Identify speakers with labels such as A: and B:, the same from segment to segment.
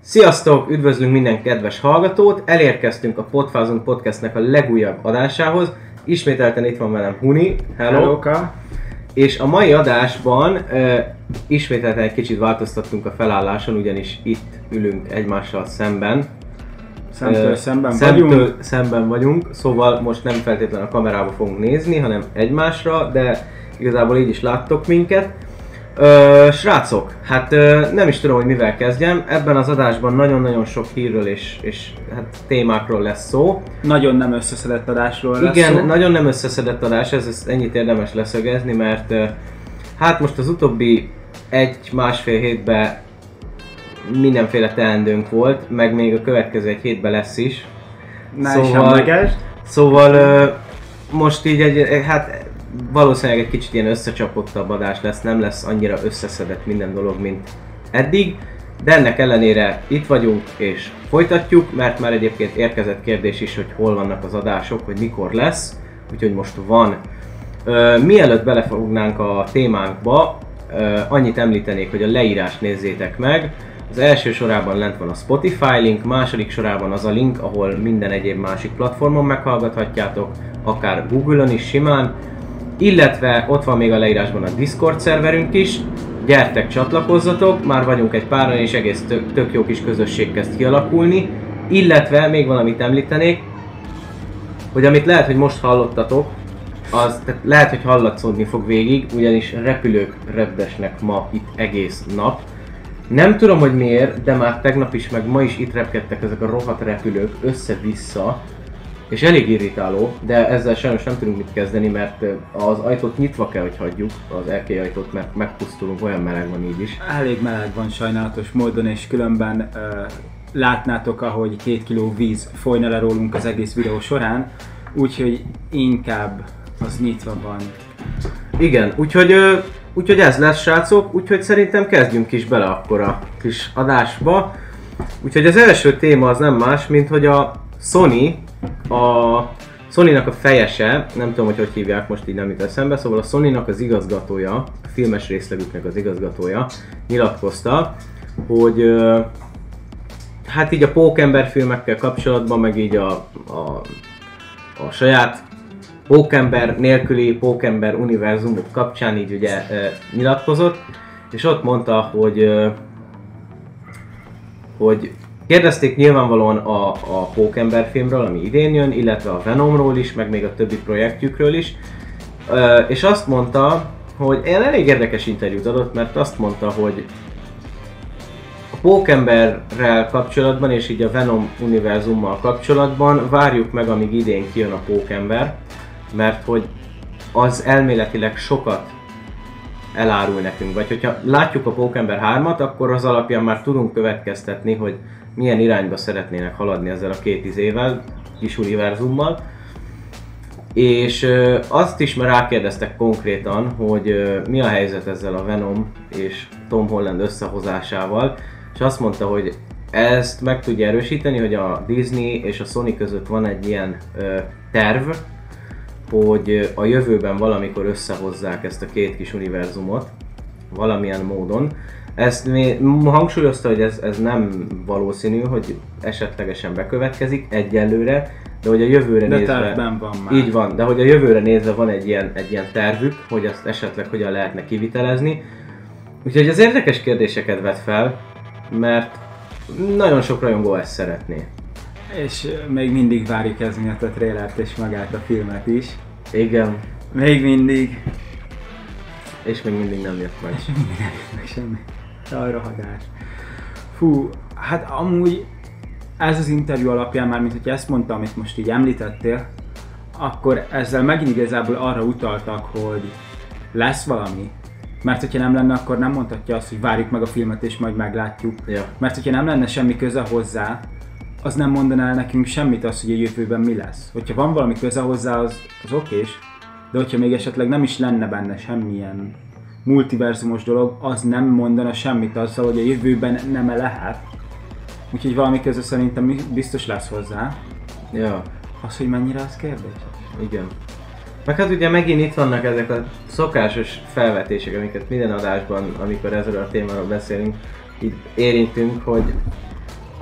A: Sziasztok! Üdvözlünk minden kedves hallgatót! Elérkeztünk a Podfázunk Podcastnek a legújabb adásához. Ismételten itt van velem Huni. Hello!
B: Hellóka!
A: És a mai adásban uh, ismételten egy kicsit változtattunk a felálláson, ugyanis itt ülünk egymással szemben.
B: Szemtől szemben
A: szemtől
B: vagyunk.
A: szemben vagyunk, szóval most nem feltétlenül a kamerába fogunk nézni, hanem egymásra, de igazából így is láttok minket. Ö, srácok, hát ö, nem is tudom, hogy mivel kezdjem. Ebben az adásban nagyon-nagyon sok hírről és, és hát témákról lesz szó.
B: Nagyon nem összeszedett adásról lesz
A: Igen,
B: szó.
A: nagyon nem összeszedett adás, ez, ez ennyit érdemes leszögezni, mert ö, hát most az utóbbi egy-másfél hétben mindenféle teendőnk volt, meg még a következő egy hétben lesz is.
B: Ne
A: szóval-
B: is.
A: Szóval ö, most így egy, hát valószínűleg egy kicsit ilyen összecsapottabb adás lesz, nem lesz annyira összeszedett minden dolog, mint eddig. De ennek ellenére itt vagyunk és folytatjuk, mert már egyébként érkezett kérdés is, hogy hol vannak az adások, hogy mikor lesz, úgyhogy most van. Ö, mielőtt belefognánk a témánkba, ö, annyit említenék, hogy a leírást nézzétek meg. Az első sorában lent van a Spotify link, második sorában az a link, ahol minden egyéb másik platformon meghallgathatjátok, akár Google-on is simán, illetve ott van még a leírásban a Discord szerverünk is, gyertek csatlakozzatok, már vagyunk egy páran és egész tök, tök jó kis közösség kezd kialakulni, illetve még valamit említenék, hogy amit lehet, hogy most hallottatok, az tehát lehet, hogy hallatszódni fog végig, ugyanis repülők rebbesnek ma itt egész nap. Nem tudom, hogy miért, de már tegnap is, meg ma is itt repkedtek ezek a rohadt repülők össze-vissza, és elég irritáló, de ezzel sajnos nem tudunk mit kezdeni, mert az ajtót nyitva kell, hogy hagyjuk, az erkély ajtót, mert megpusztulunk, olyan meleg van így is.
B: Elég meleg van sajnálatos módon, és különben uh, látnátok, ahogy két kiló víz folyna le rólunk az egész videó során, úgyhogy inkább az nyitva van.
A: Igen, úgyhogy, ö, úgyhogy ez lesz srácok, úgyhogy szerintem kezdjünk is bele akkor a kis adásba. Úgyhogy az első téma az nem más, mint hogy a Sony, a Sony-nak a fejese, nem tudom, hogy hogy hívják, most így nem jut eszembe, szóval a Sony-nak az igazgatója, a filmes részlegüknek az igazgatója nyilatkozta, hogy hát így a Pókember filmekkel kapcsolatban, meg így a, a, a saját Pókember nélküli Pókember univerzumok kapcsán így ugye e, nyilatkozott, és ott mondta, hogy hogy kérdezték nyilvánvalóan a, a Pókember filmről, ami idén jön, illetve a Venomról is, meg még a többi projektjükről is, e, és azt mondta, hogy ilyen elég érdekes interjút adott, mert azt mondta, hogy a Pókemberrel kapcsolatban és így a Venom univerzummal kapcsolatban várjuk meg, amíg idén kijön a Pókember, mert hogy az elméletileg sokat elárul nekünk. Vagy hogyha látjuk a Pókember 3-at, akkor az alapján már tudunk következtetni, hogy milyen irányba szeretnének haladni ezzel a két izével, kis univerzummal. És azt is már rákérdeztek konkrétan, hogy mi a helyzet ezzel a Venom és Tom Holland összehozásával, és azt mondta, hogy ezt meg tudja erősíteni, hogy a Disney és a Sony között van egy ilyen terv, hogy a jövőben valamikor összehozzák ezt a két kis univerzumot, valamilyen módon. Ezt mi hangsúlyozta, hogy ez, ez nem valószínű, hogy esetlegesen bekövetkezik egyelőre, de hogy a jövőre
B: De
A: nézve...
B: tervben van már.
A: Így van, de hogy a jövőre nézve van egy ilyen, egy ilyen tervük, hogy azt esetleg hogyan lehetne kivitelezni. Úgyhogy az érdekes kérdéseket vet fel, mert nagyon sok rajongó ezt szeretné.
B: És még mindig várjuk ez miatt a trailert és magát a filmet is.
A: Igen,
B: Még mindig.
A: és még mindig nem jött meg.
B: meg semmi. Jaj, rohadás. Fú, hát amúgy ez az interjú alapján már, mint hogy ezt mondta, amit most így említettél, akkor ezzel megint igazából arra utaltak, hogy lesz valami. Mert hogyha nem lenne, akkor nem mondhatja azt, hogy várjuk meg a filmet és majd meglátjuk.
A: Ja.
B: Mert hogyha nem lenne semmi köze hozzá, az nem mondaná el nekünk semmit az, hogy a jövőben mi lesz. Hogyha van valami köze hozzá, az, az okés, de hogyha még esetleg nem is lenne benne semmilyen multiverzumos dolog, az nem mondana semmit azzal, hogy a jövőben nem lehet. Úgyhogy valami köze szerintem biztos lesz hozzá.
A: Ja,
B: Az, hogy mennyire az kérdés.
A: igen. Meg hát ugye megint itt vannak ezek a szokásos felvetések, amiket minden adásban, amikor ezzel a témáról beszélünk, így érintünk, hogy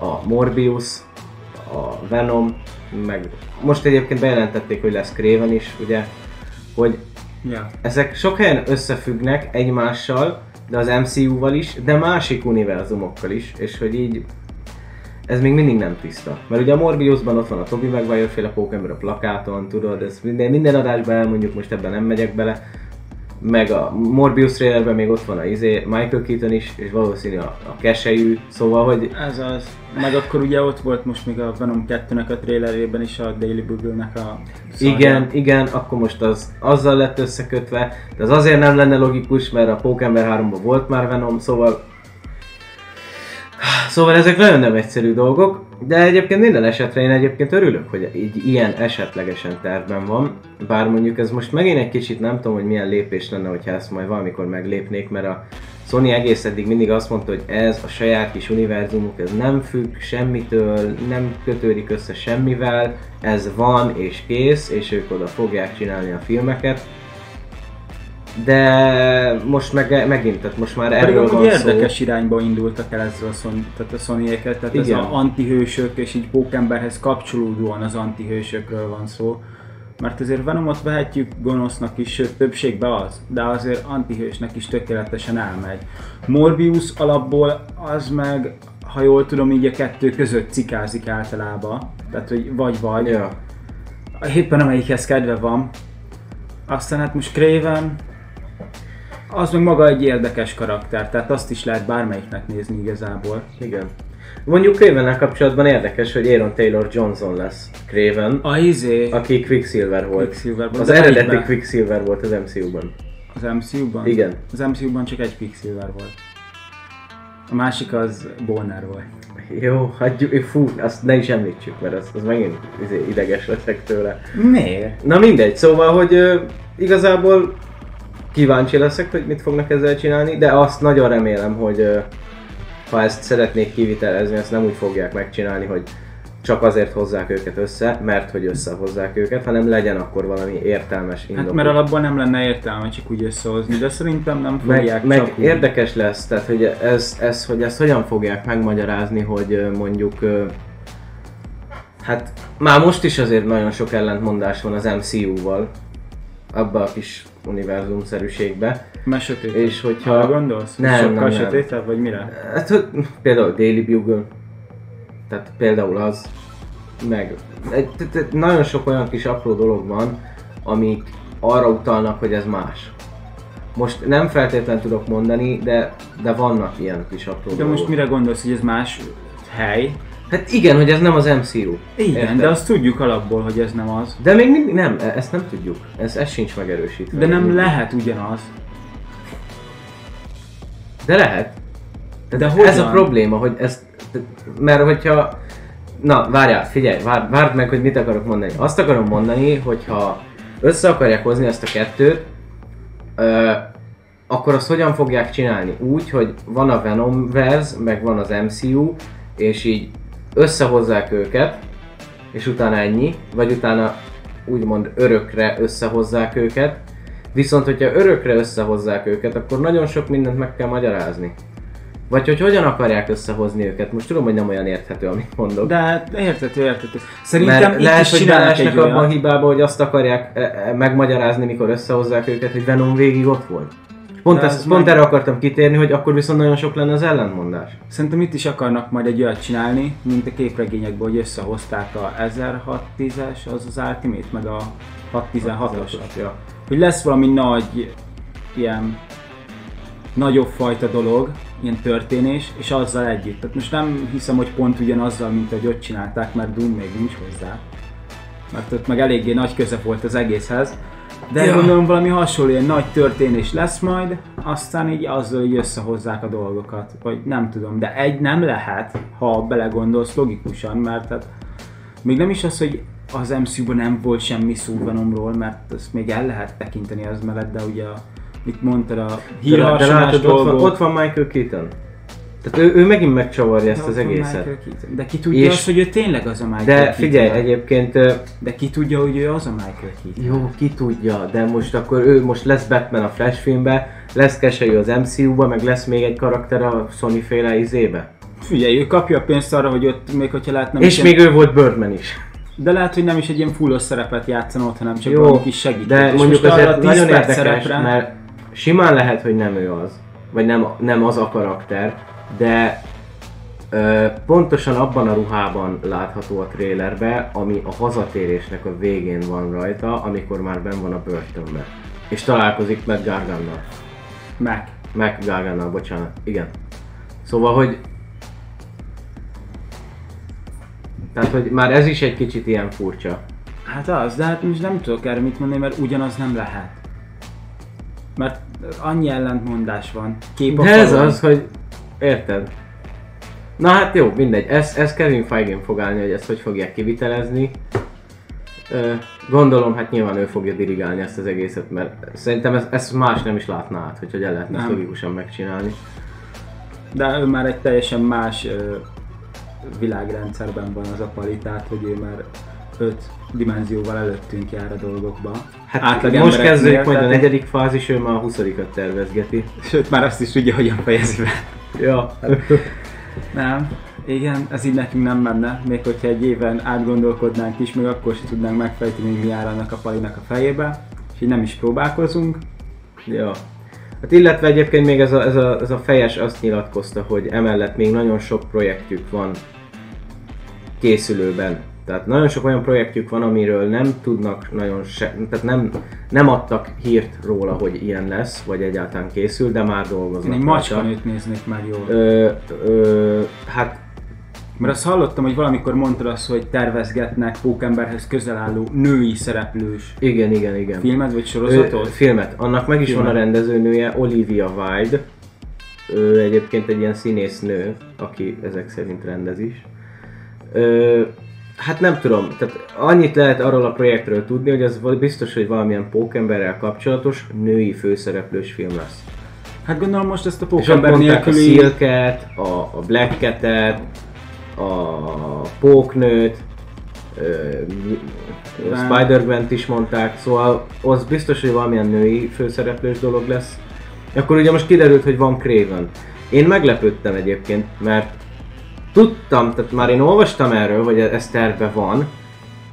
A: a Morbius, a Venom, meg most egyébként bejelentették, hogy lesz Craven is, ugye, hogy
B: Ja.
A: ezek sok helyen összefüggnek egymással, de az MCU-val is, de másik univerzumokkal is, és hogy így ez még mindig nem tiszta. Mert ugye a Morbiusban ott van a Tobey Maguire féle pókember a plakáton, tudod, ezt minden, minden adásban elmondjuk, most ebben nem megyek bele. Meg a Morbius trailerben még ott van a izé, Michael Keaton is, és valószínű a, a keselyű, szóval, hogy
B: Ez az. Meg akkor ugye ott volt most még a Venom 2-nek a trailerében is a Daily Bugle-nek a szarja.
A: Igen, igen, akkor most az azzal lett összekötve, de az azért nem lenne logikus, mert a Pókember 3-ban volt már Venom, szóval... Szóval ezek nagyon nem egyszerű dolgok, de egyébként minden esetre én egyébként örülök, hogy így ilyen esetlegesen tervben van. Bár mondjuk ez most megint egy kicsit nem tudom, hogy milyen lépés lenne, hogyha ezt majd valamikor meglépnék, mert a Sony egész eddig mindig azt mondta, hogy ez a saját kis univerzumuk, ez nem függ semmitől, nem kötődik össze semmivel, ez van és kész, és ők oda fogják csinálni a filmeket. De most meg, megint, tehát most már
B: Pedig
A: erről
B: amúgy
A: van szó.
B: érdekes irányba indultak el ezzel a Sony, tehát a sony tehát ez
A: Igen.
B: az antihősök, és így Pókemberhez kapcsolódóan az antihősökről van szó. Mert azért Venomot vehetjük gonosznak is, sőt többségben az, de azért antihősnek is tökéletesen elmegy. Morbius alapból az meg, ha jól tudom, így a kettő között cikázik általában. Tehát, hogy vagy-vagy.
A: Ja.
B: Éppen amelyikhez kedve van. Aztán hát most Craven, az meg maga egy érdekes karakter, tehát azt is lehet bármelyiknek nézni igazából.
A: Igen. Mondjuk Craven kapcsolatban érdekes, hogy Aaron Taylor Johnson lesz Craven,
B: A izé,
A: aki Quicksilver volt.
B: Quicksilver volt.
A: Az
B: De
A: eredeti? Quicksilver volt az MCU-ban.
B: az MCU-ban?
A: Igen.
B: Az MCU-ban csak egy Quicksilver volt. A másik az Bonner volt.
A: Jó, hagyjuk, fú, azt ne is említsük, mert az, az megint izé, ideges leszek tőle.
B: Miért?
A: Na mindegy, szóval, hogy ö, igazából kíváncsi leszek, hogy mit fognak ezzel csinálni, de azt nagyon remélem, hogy ö, ha ezt szeretnék kivitelezni, ezt nem úgy fogják megcsinálni, hogy csak azért hozzák őket össze, mert hogy összehozzák őket, hanem legyen akkor valami értelmes indok.
B: Hát mert alapból nem lenne értelme csak úgy összehozni, de szerintem nem fogják
A: meg, meg
B: csak úgy.
A: érdekes lesz, tehát hogy ez, ez, hogy ezt hogyan fogják megmagyarázni, hogy mondjuk hát már most is azért nagyon sok ellentmondás van az MCU-val, abba a kis univerzumszerűségbe,
B: Sötét.
A: és hogyha...
B: Arra gondolsz?
A: Nem,
B: Sokkal
A: nem, nem.
B: sötétebb, vagy mire?
A: Hát, hogy például Daily Bugle, tehát például az, meg nagyon sok olyan kis apró dolog van, amik arra utalnak, hogy ez más. Most nem feltétlenül tudok mondani, de, de vannak ilyen kis apró
B: De
A: dolgok.
B: most mire gondolsz, hogy ez más hely?
A: Hát igen, hogy ez nem az MCU.
B: Igen,
A: Érted?
B: de azt tudjuk alapból, hogy ez nem az.
A: De még mindig nem, e- ezt nem tudjuk. Ez, ez sincs megerősítve.
B: De nem
A: mindig.
B: lehet ugyanaz.
A: De lehet.
B: De
A: Ez
B: hogyan?
A: a probléma, hogy ez, mert hogyha, na várjál, figyelj, vár, várd meg, hogy mit akarok mondani. Azt akarom mondani, hogyha össze akarják hozni ezt a kettőt, ö, akkor azt hogyan fogják csinálni? Úgy, hogy van a Venomverse, meg van az MCU, és így összehozzák őket, és utána ennyi, vagy utána úgymond örökre összehozzák őket, viszont hogyha örökre összehozzák őket, akkor nagyon sok mindent meg kell magyarázni. Vagy hogy hogyan akarják összehozni őket. Most tudom, hogy nem olyan érthető, amit mondok.
B: De hát értető, értető. Szerintem
A: Mert
B: itt
A: lehet,
B: is
A: hogy belesnek abban a hibába, hogy azt akarják e, e, megmagyarázni, mikor összehozzák őket, hogy Venom végig ott volt. Pont, ezt,
B: az
A: pont
B: meg-
A: erre akartam kitérni, hogy akkor viszont nagyon sok lenne az ellentmondás.
B: Szerintem itt is akarnak majd egy olyat csinálni, mint a képregényekben, hogy összehozták a 1610-es, az az Ultimate, meg a 616-os.
A: Ja.
B: Hogy lesz valami nagy, ilyen nagyobb fajta dolog, ilyen történés, és azzal együtt. Tehát most nem hiszem, hogy pont ugyanazzal, mint ahogy ott csinálták, mert Doom még nincs hozzá. Mert ott meg eléggé nagy köze volt az egészhez. De
A: Ja.
B: gondolom valami hasonló ilyen nagy történés lesz majd, aztán így azzal így összehozzák a dolgokat. Vagy nem tudom, de egy nem lehet, ha belegondolsz logikusan, mert hát még nem is az, hogy az MCU-ban nem volt semmi szó Venomról, mert ezt még el lehet tekinteni az mellett, de ugye a, mit mondtad, a
A: látod, ott van, ott van Michael Keaton. Tehát ő, ő megint megcsavarja ezt az egészet.
B: De ki tudja
A: És-
B: azt, hogy ő tényleg az a Michael
A: De
B: Keaton?
A: figyelj, egyébként
B: De ki tudja, hogy ő az a Michael Keaton?
A: Jó, ki tudja, de most akkor ő most lesz Batman a Flash filmbe, lesz keselyű az MCU-ba, meg lesz még egy karakter a Sony féle izébe.
B: Figyelj, ő kapja a pénzt arra, hogy ott még hogyha nem
A: És még ő volt Birdman is.
B: De lehet, hogy nem is egy ilyen fullos szerepet játszana ott, hanem csak
A: Jó,
B: valami kis segítő.
A: De
B: És
A: mondjuk azért
B: a 10
A: nagyon érdekes,
B: szerepre-
A: mert simán lehet, hogy nem ő az, vagy nem, nem az a karakter, de ö, pontosan abban a ruhában látható a trailerbe, ami a hazatérésnek a végén van rajta, amikor már benn van a börtönben. És találkozik meg Gargannal.
B: Meg.
A: Meg Gargannal, bocsánat. Igen. Szóval, hogy tehát, hogy már ez is egy kicsit ilyen furcsa.
B: Hát az, de hát most nem tudok erre mit mondani, mert ugyanaz nem lehet. Mert annyi ellentmondás van. Kép
A: De ez az, hogy érted? Na hát jó, mindegy. Ez, ez Kevin feige fog állni, hogy ezt hogy fogják kivitelezni. Gondolom, hát nyilván ő fogja dirigálni ezt az egészet, mert szerintem ez, ezt más nem is látná át, hogy hogy el lehetne ezt logikusan megcsinálni.
B: De ő már egy teljesen más világrendszerben van az a pali, tehát hogy ő már öt dimenzióval előttünk jár a dolgokba.
A: Hát
B: Átlag
A: most kezdődik majd a negyedik fázis, ő már a huszadikat tervezgeti.
B: Sőt, már azt is tudja, hogyan fejezi be.
A: Ja.
B: Nem, igen, ez így nekünk nem menne. Még hogyha egy éven átgondolkodnánk is, még akkor sem tudnánk megfejteni, hogy mi áll annak a palinak a fejébe. És így nem is próbálkozunk.
A: Ja. Hát illetve egyébként még ez a, ez, a, ez a fejes azt nyilatkozta, hogy emellett még nagyon sok projektjük van készülőben. Tehát nagyon sok olyan projektjük van, amiről nem tudnak nagyon se, tehát nem, nem adtak hírt róla, hogy ilyen lesz, vagy egyáltalán készül, de már dolgoznak.
B: Én egy macskanőt néznék már jól.
A: Ö, ö, hát
B: Mert azt hallottam, hogy valamikor mondtad azt, hogy tervezgetnek pókemberhez közel álló női szereplős
A: igen, igen, igen.
B: filmet vagy
A: Ö,
B: sorozatot.
A: filmet. Annak meg is
B: Filmet.
A: van a rendezőnője, Olivia Wilde. Ő egyébként egy ilyen színésznő, aki ezek szerint rendez is. Ö, hát nem tudom, tehát annyit lehet arról a projektről tudni, hogy az biztos, hogy valamilyen pókemberrel kapcsolatos női főszereplős film lesz.
B: Hát gondolom most ezt a pókember
A: mondták a
B: nélküli...
A: Silket, a, a Black Cat-et, a Póknőt. Spider-Man-t is mondták, szóval az biztos, hogy valamilyen női főszereplős dolog lesz. Akkor ugye most kiderült, hogy van Craven. Én meglepődtem egyébként, mert tudtam, tehát már én olvastam erről, hogy ez terve van,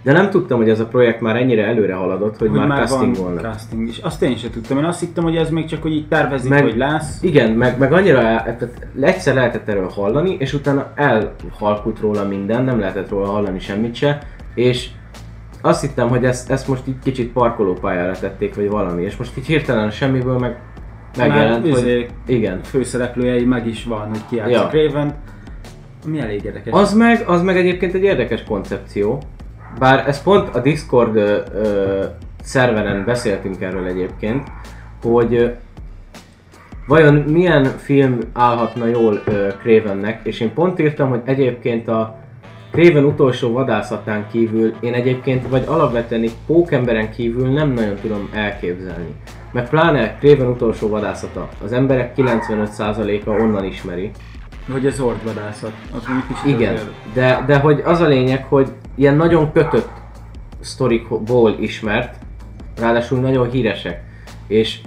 A: de nem tudtam, hogy ez a projekt már ennyire előre haladott, hogy, hogy már, casting
B: van
A: volna.
B: casting is. Azt én sem tudtam. Én azt hittem, hogy ez még csak, hogy így tervezik,
A: Meg-
B: hogy lesz.
A: Igen, meg, meg annyira el, egyszer lehetett erről hallani, és utána elhalkult róla minden, nem lehetett róla hallani semmit se, és azt hittem, hogy ezt, ezt most így kicsit parkolópályára tették, vagy valami, és most így hirtelen semmiből meg megjelent,
B: Már
A: hogy
B: izé-
A: igen.
B: Főszereplőjei meg is van, hogy ki
A: Ja.
B: ja. Craven. Mi elég érdekes.
A: Az meg, az meg egyébként egy érdekes koncepció, bár ez pont a Discord ö, ö, szerveren beszéltünk erről egyébként, hogy ö, vajon milyen film állhatna jól ö, Cravennek, és én pont írtam, hogy egyébként a Craven utolsó vadászatán kívül én egyébként, vagy alapvetően egy pókemberen kívül nem nagyon tudom elképzelni. Meg pláne Craven utolsó vadászata. Az emberek 95%-a onnan ismeri.
B: Hogy ez ordvadászat. Az mondjuk is
A: Igen,
B: azért-
A: de, de hogy az a lényeg, hogy ilyen nagyon kötött sztorikból ismert, ráadásul nagyon híresek. És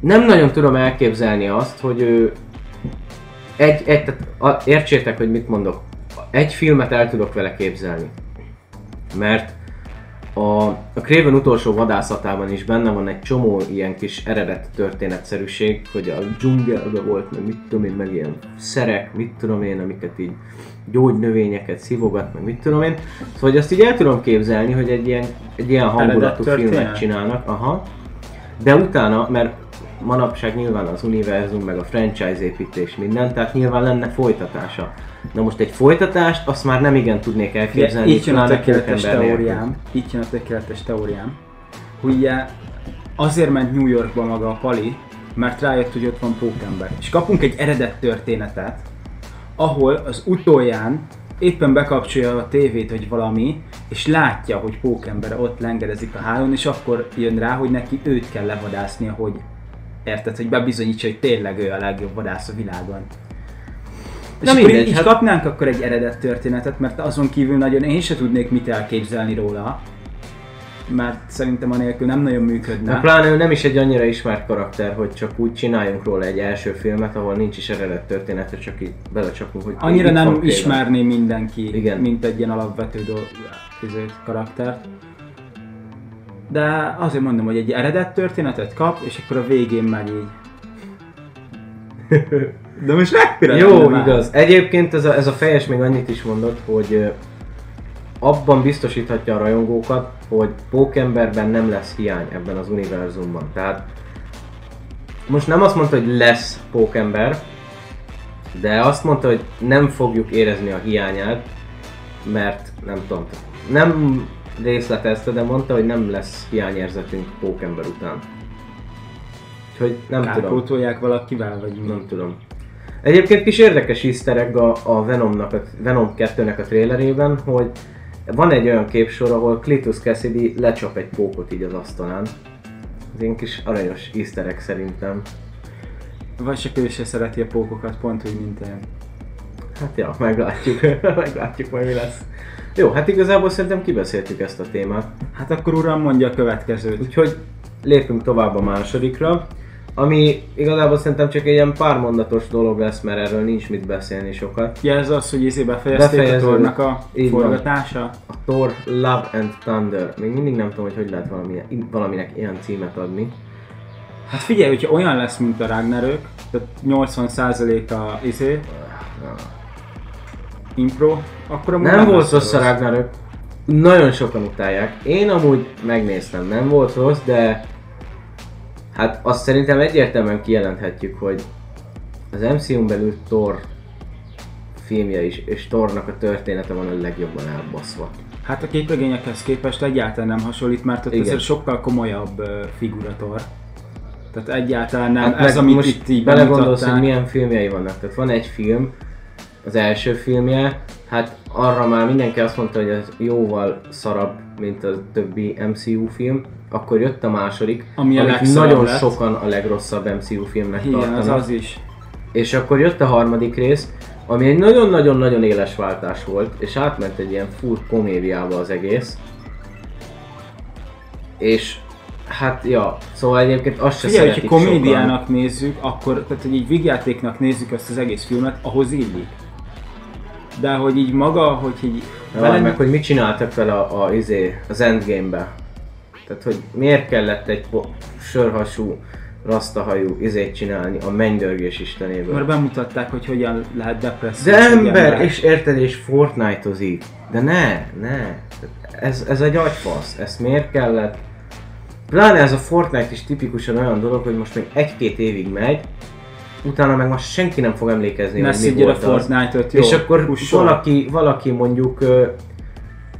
A: nem nagyon tudom elképzelni azt, hogy ő egy, egy tehát a, értsétek, hogy mit mondok. Egy filmet el tudok vele képzelni. Mert a, a Craven utolsó vadászatában is benne van egy csomó ilyen kis eredet történetszerűség, hogy a dzsungelben volt, meg mit tudom én, meg ilyen szerek, mit tudom én, amiket így gyógynövényeket szívogat, meg mit tudom én. Szóval hogy azt így el tudom képzelni, hogy egy ilyen, egy ilyen hangulatú filmet csinálnak, aha. De utána, mert manapság nyilván az univerzum, meg a franchise építés minden, tehát nyilván lenne folytatása. Na most egy folytatást, azt már nem igen tudnék elképzelni.
B: Így jön a tökéletes teóriám, így jön a tökéletes teóriám, hogy ugye azért ment New Yorkba maga a Pali, mert rájött, hogy ott van pókember. És kapunk egy eredet történetet, ahol az utolján éppen bekapcsolja a tévét, vagy valami, és látja, hogy pókember ott lengedezik a hálón, és akkor jön rá, hogy neki őt kell levadásznia, hogy érted, hogy bebizonyítsa, hogy tényleg ő a legjobb vadász a világon. És
A: Na
B: akkor
A: mindegy,
B: így
A: hát-
B: kapnánk akkor egy eredet történetet, mert azon kívül nagyon én se tudnék mit elképzelni róla. mert szerintem anélkül nem nagyon működne.
A: De pláne ő nem is egy annyira ismert karakter, hogy csak úgy csináljunk róla egy első filmet, ahol nincs is eredet története, csak így belecsapunk, hogy
B: Annyira
A: itt
B: nem ismerné mindenki,
A: Igen.
B: mint egy ilyen alapvető do- izét, karaktert. De azért mondom, hogy egy eredet történetet kap, és akkor a végén meg így. De most mekkora
A: Jó,
B: már?
A: igaz. Egyébként ez a, ez a fejes még annyit is mondott, hogy abban biztosíthatja a rajongókat, hogy Pókemberben nem lesz hiány ebben az univerzumban. Tehát most nem azt mondta, hogy lesz Pókember, de azt mondta, hogy nem fogjuk érezni a hiányát, mert nem tudom, nem részletezte, de mondta, hogy nem lesz hiányérzetünk Pókember után. Úgyhogy nem tudom.
B: Kárpótolják valakivel, vagy mi?
A: Nem tudom. Egyébként kis érdekes easter a, a Venomnak, a Venom 2-nek a trailerében, hogy van egy olyan képsor, ahol Cletus Cassidy lecsap egy pókot így az asztalán. Ez ilyen kis aranyos easter szerintem.
B: Vagy csak ő se szereti a pókokat, pont úgy, mint én.
A: Hát ja, meglátjuk, meglátjuk majd mi lesz. Jó, hát igazából szerintem kibeszéltük ezt a témát.
B: Hát akkor uram, mondja a következőt.
A: Úgyhogy lépünk tovább a másodikra, ami igazából szerintem csak egy ilyen pár mondatos dolog lesz, mert erről nincs mit beszélni sokat.
B: Ja, ez az, hogy izé befejezték a tornak a
A: Így van.
B: forgatása.
A: A Thor Love and Thunder. Még mindig nem tudom, hogy hogy lehet valami, valaminek ilyen címet adni.
B: Hát figyelj, hogyha olyan lesz, mint a Ragnarök, tehát 80% a izé, impro, akkor amúgy
A: Nem volt
B: lesz
A: rossz a Ragnarök. Nagyon sokan utálják. Én amúgy megnéztem, nem volt rossz, de hát azt szerintem egyértelműen kijelenthetjük, hogy az MCU-n belül Thor filmje is, és Thornak a története van a legjobban elbaszva.
B: Hát a képregényekhez képest egyáltalán nem hasonlít, mert ott
A: Igen.
B: azért sokkal komolyabb uh, figurator. Tehát egyáltalán nem,
A: Hát
B: ez amit
A: most
B: itt így
A: belegondolsz, hogy milyen filmjei vannak. Tehát van egy film, az első filmje, hát arra már mindenki azt mondta, hogy ez jóval szarabb, mint a többi MCU film. Akkor jött a második,
B: Ami a
A: nagyon
B: lett.
A: sokan a legrosszabb MCU filmnek
B: Igen,
A: tartanak.
B: az az is.
A: És akkor jött a harmadik rész, ami egy nagyon-nagyon-nagyon éles váltás volt, és átment egy ilyen full komédiába az egész. És hát, ja, szóval egyébként azt se
B: Figyelj, hogyha
A: sokan.
B: komédiának nézzük, akkor, tehát hogy így vígjátéknak nézzük azt az egész filmet, ahhoz illik. De hogy így maga, hogy így
A: Ja,
B: vele-
A: meg hogy mit csináltak vele a, a, izé, az Endgame-be. Tehát, hogy miért kellett egy po- sörhasú, rasztahajú izét csinálni a mennydörgés istenéből.
B: Mert bemutatták, hogy hogyan lehet depresszió.
A: De ember, és érted, és Fortnite-ozik. De ne, ne. Ez, ez egy agyfasz. Ezt miért kellett? Pláne ez a Fortnite is tipikusan olyan dolog, hogy most még egy-két évig megy, utána meg most senki nem fog emlékezni,
B: ne
A: hogy mi
B: a
A: volt az.
B: Fortnite-ot, jó?
A: És akkor valaki, valaki mondjuk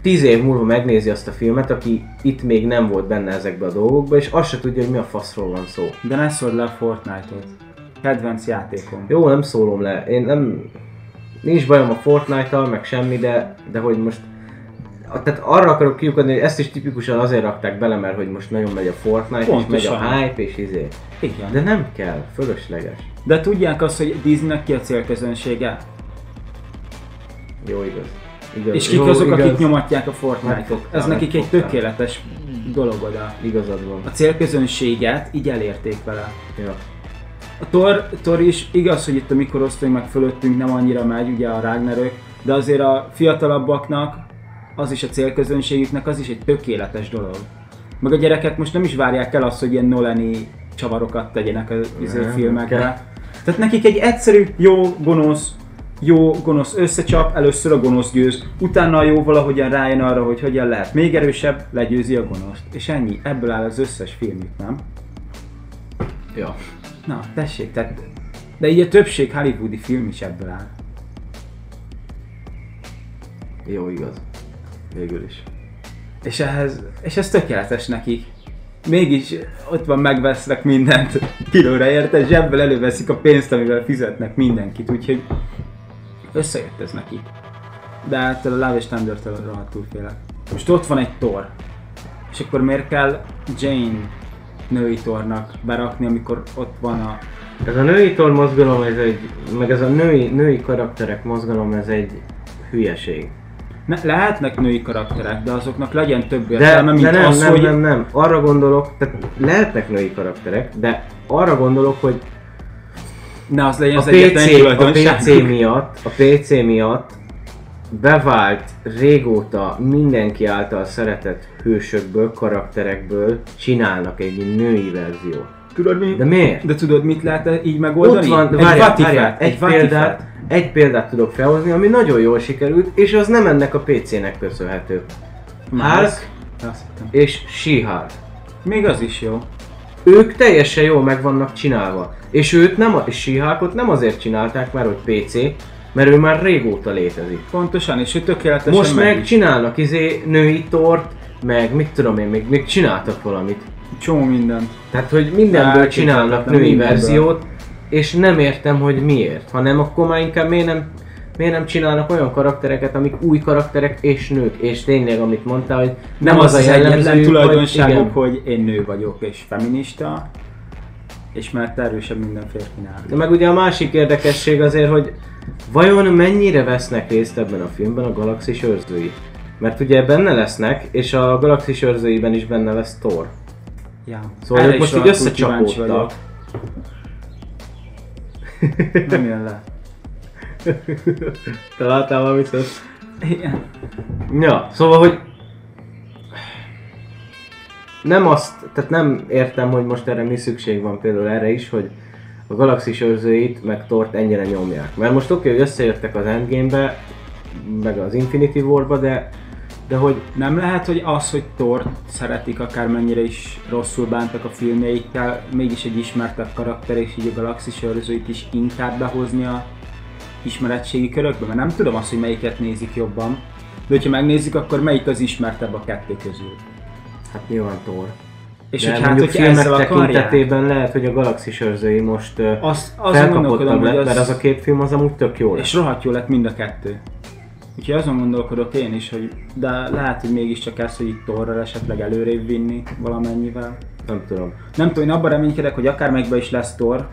A: tíz év múlva megnézi azt a filmet, aki itt még nem volt benne ezekbe a dolgokba, és azt se tudja, hogy mi a faszról van szó.
B: De ne szóld le a Fortnite-ot. Kedvenc játékom.
A: Jó, nem szólom le. Én nem... Nincs bajom a Fortnite-tal, meg semmi, de, de hogy most... a- Tehát arra akarok kiukadni, hogy ezt is tipikusan azért rakták bele, mert hogy most nagyon megy a Fortnite, és megy
B: Pontosan.
A: a hype, és izé.
B: Igen.
A: De nem kell, fölösleges.
B: De tudják azt, hogy Disneynek ki a célközönsége?
A: Jó, igaz. igaz.
B: És kik
A: Jó,
B: azok,
A: igaz.
B: akik nyomatják a Fortnite-ot? Ez nekik egy tökéletes dolog oda.
A: Igazad van.
B: A célközönséget így elérték vele.
A: Ja.
B: A Thor, Thor is igaz, hogy itt a mikorosztály meg fölöttünk nem annyira megy, ugye a Ragnarök, de azért a fiatalabbaknak, az is a célközönségüknek, az is egy tökéletes dolog. Meg a gyerekek most nem is várják el azt, hogy ilyen Nolani csavarokat tegyenek az izé
A: kell.
B: Tehát nekik egy egyszerű, jó, gonosz, jó, gonosz összecsap, először a gonosz győz, utána a jó valahogyan rájön arra, hogy hogyan lehet még erősebb, legyőzi a gonoszt. És ennyi, ebből áll az összes filmük, nem?
A: ja.
B: Na, tessék, tehát... De így a többség hollywoodi film is ebből áll.
A: Jó, igaz. Végül is.
B: És, ehhez, és ez tökéletes nekik. Mégis ott van, megvesznek mindent kilóra érte, zsebből előveszik a pénzt, amivel fizetnek mindenkit, úgyhogy összejött ez neki. De hát a Love és Thunder-től rohadtul félek. Most ott van egy tor. És akkor miért kell Jane női tornak berakni, amikor ott van a...
A: Ez a női tor mozgalom, ez egy, meg ez a női, női karakterek mozgalom, ez egy hülyeség.
B: Ne, lehetnek női karakterek, de azoknak legyen több
A: De,
B: értelme, mint
A: de nem,
B: az,
A: nem,
B: hogy...
A: nem, nem, arra gondolok, tehát lehetnek női karakterek, de arra gondolok, hogy
B: Ne az legyen
A: a
B: az
A: PC, a. PC miatt, a PC miatt bevált régóta mindenki által szeretett hősökből, karakterekből csinálnak egy női verziót.
B: Tudod mi?
A: De miért?
B: De tudod mit lehet így megoldani?
A: Ott van,
B: egy
A: várjál,
B: Vatifát,
A: várjál, egy, példát, egy példát tudok felhozni, ami nagyon jól sikerült, és az nem ennek a PC-nek köszönhető. Hulk és She-Hulk.
B: Még az is jó.
A: Ők teljesen jól meg vannak csinálva. És őt nem, a She-Hulkot nem azért csinálták már, hogy PC, mert ő már régóta létezik.
B: Pontosan, és ő tökéletesen
A: Most meg
B: is.
A: csinálnak izé női tort, meg mit tudom én, még, még csináltak valamit.
B: Csomó minden.
A: Tehát, hogy mindenből
B: Hát,
A: csinálnak női
B: mindenből.
A: verziót, és nem értem, hogy miért. Hanem akkor már inkább miért nem, miért nem csinálnak olyan karaktereket, amik új karakterek és nők. És tényleg, amit mondtál, hogy
B: Nem, az, az egyetlen
A: jellemzőjük,
B: tulajdonságuk,
A: igen.
B: hogy én nő vagyok és feminista, és mert erősebb minden férfinál.
A: De meg ugye a másik érdekesség azért, hogy vajon mennyire vesznek részt ebben a filmben a galaxis őrzői? Mert ugye benne lesznek, és a galaxis őrzőiben is benne lesz Thor.
B: Ja.
A: Szóval ők most így összecsapódtak.
B: Nem jön le.
A: Találtál valamit?
B: Igen.
A: Ja, szóval, hogy nem azt, tehát nem értem, hogy most erre mi szükség van például erre is, hogy a galaxis őrzőit meg Tort ennyire nyomják. Mert most oké, hogy összejöttek az Endgame-be, meg az Infinity War-ba, de, de hogy
B: Nem lehet, hogy az, hogy Thor szeretik akármennyire is rosszul bántak a filmjeikkel, mégis egy ismertebb karakter, és így a galaxis őrzőit is inkább behozni a ismeretségi körökbe, mert nem tudom azt, hogy melyiket nézik jobban. De hogyha megnézzük, akkor melyik az ismertebb a kettő közül.
A: hát nyilván Thor.
B: És
A: de
B: hogy hát, hogyha
A: filmek
B: akarják,
A: tekintetében lehet, hogy a galaxis őrzői most
B: azt, azon
A: felkapottabb
B: hogy
A: lett,
B: az,
A: mert az a két film az amúgy tök jó
B: és
A: lesz.
B: rohadt jó lett mind a kettő. Úgyhogy azon gondolkodok én is, hogy de lehet, hogy mégiscsak ez, hogy itt Thorral esetleg előrébb vinni valamennyivel.
A: Nem tudom.
B: Nem tudom, én abban reménykedek, hogy akármelyikben is lesz Thor,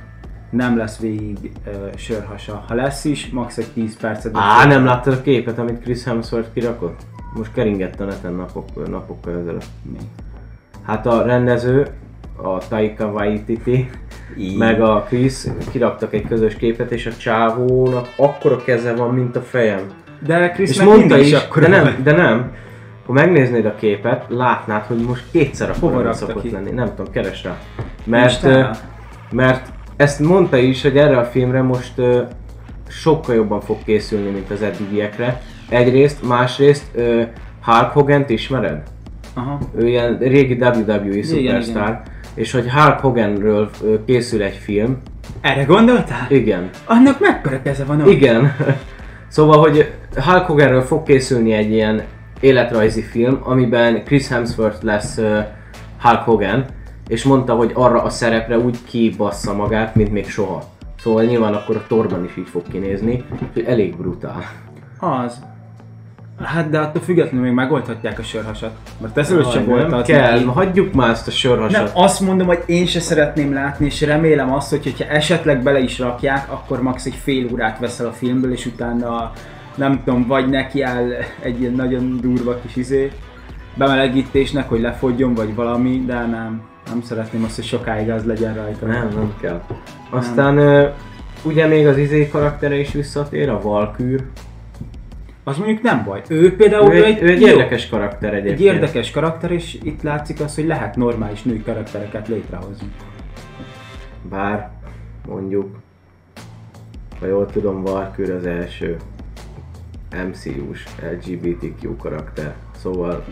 B: nem lesz végig uh, sörhasa. Ha lesz is, max. egy 10 percet.
A: Á, nem láttad a képet, amit Chris Hemsworth kirakott? Most keringett a neten napok, napokkal ezelőtt.
B: Mi?
A: Hát a rendező, a Taika Waititi,
B: Így.
A: meg a Chris kiraktak egy közös képet, és a csávónak akkora keze van, mint a fejem.
B: De Chris
A: És mondta is,
B: akkor
A: de nem, de nem. Ha megnéznéd a képet, látnád, hogy most kétszer a szokott
B: ki?
A: lenni. Nem tudom, keres rá. Mert, mert ezt mondta is, hogy erre a filmre most sokkal jobban fog készülni, mint az eddigiekre. Egyrészt, másrészt Hulk Hogan-t ismered?
B: Aha.
A: Ő ilyen régi WWE
B: igen.
A: És hogy Hulk Hoganről készül egy film.
B: Erre gondoltál?
A: Igen.
B: Annak mekkora keze van ott?
A: Igen. Szóval, hogy Hulk Hoganről fog készülni egy ilyen életrajzi film, amiben Chris Hemsworth lesz uh, Hulk Hogan, és mondta, hogy arra a szerepre úgy kibassza magát, mint még soha. Szóval nyilván akkor a Torban is így fog kinézni, úgyhogy elég brutál.
B: Az. Hát de attól függetlenül még megoldhatják a sörhasat. Mert ezelőtt sem volt
A: nem kell,
B: neki.
A: hagyjuk már ezt a
B: Nem,
A: sörhasat.
B: azt mondom, hogy én se szeretném látni, és remélem azt, hogy hogyha esetleg bele is rakják, akkor max egy fél órát veszel a filmből, és utána nem tudom, vagy neki áll egy ilyen nagyon durva kis izé, bemelegítésnek, hogy lefogjon, vagy valami, de nem. Nem szeretném azt, hogy sokáig az legyen rajta.
A: Nem, nem kell. Aztán ö, ugye még az izé karaktere is visszatér, a Valkür.
B: Az mondjuk nem baj. Ő például
A: Ő egy, ő egy
B: jó,
A: érdekes karakter egyébként.
B: egy érdekes karakter, és itt látszik az, hogy lehet normális női karaktereket létrehozni.
A: Bár mondjuk, ha jól tudom, Valkür az első MCU-s LGBTQ karakter. Szóval,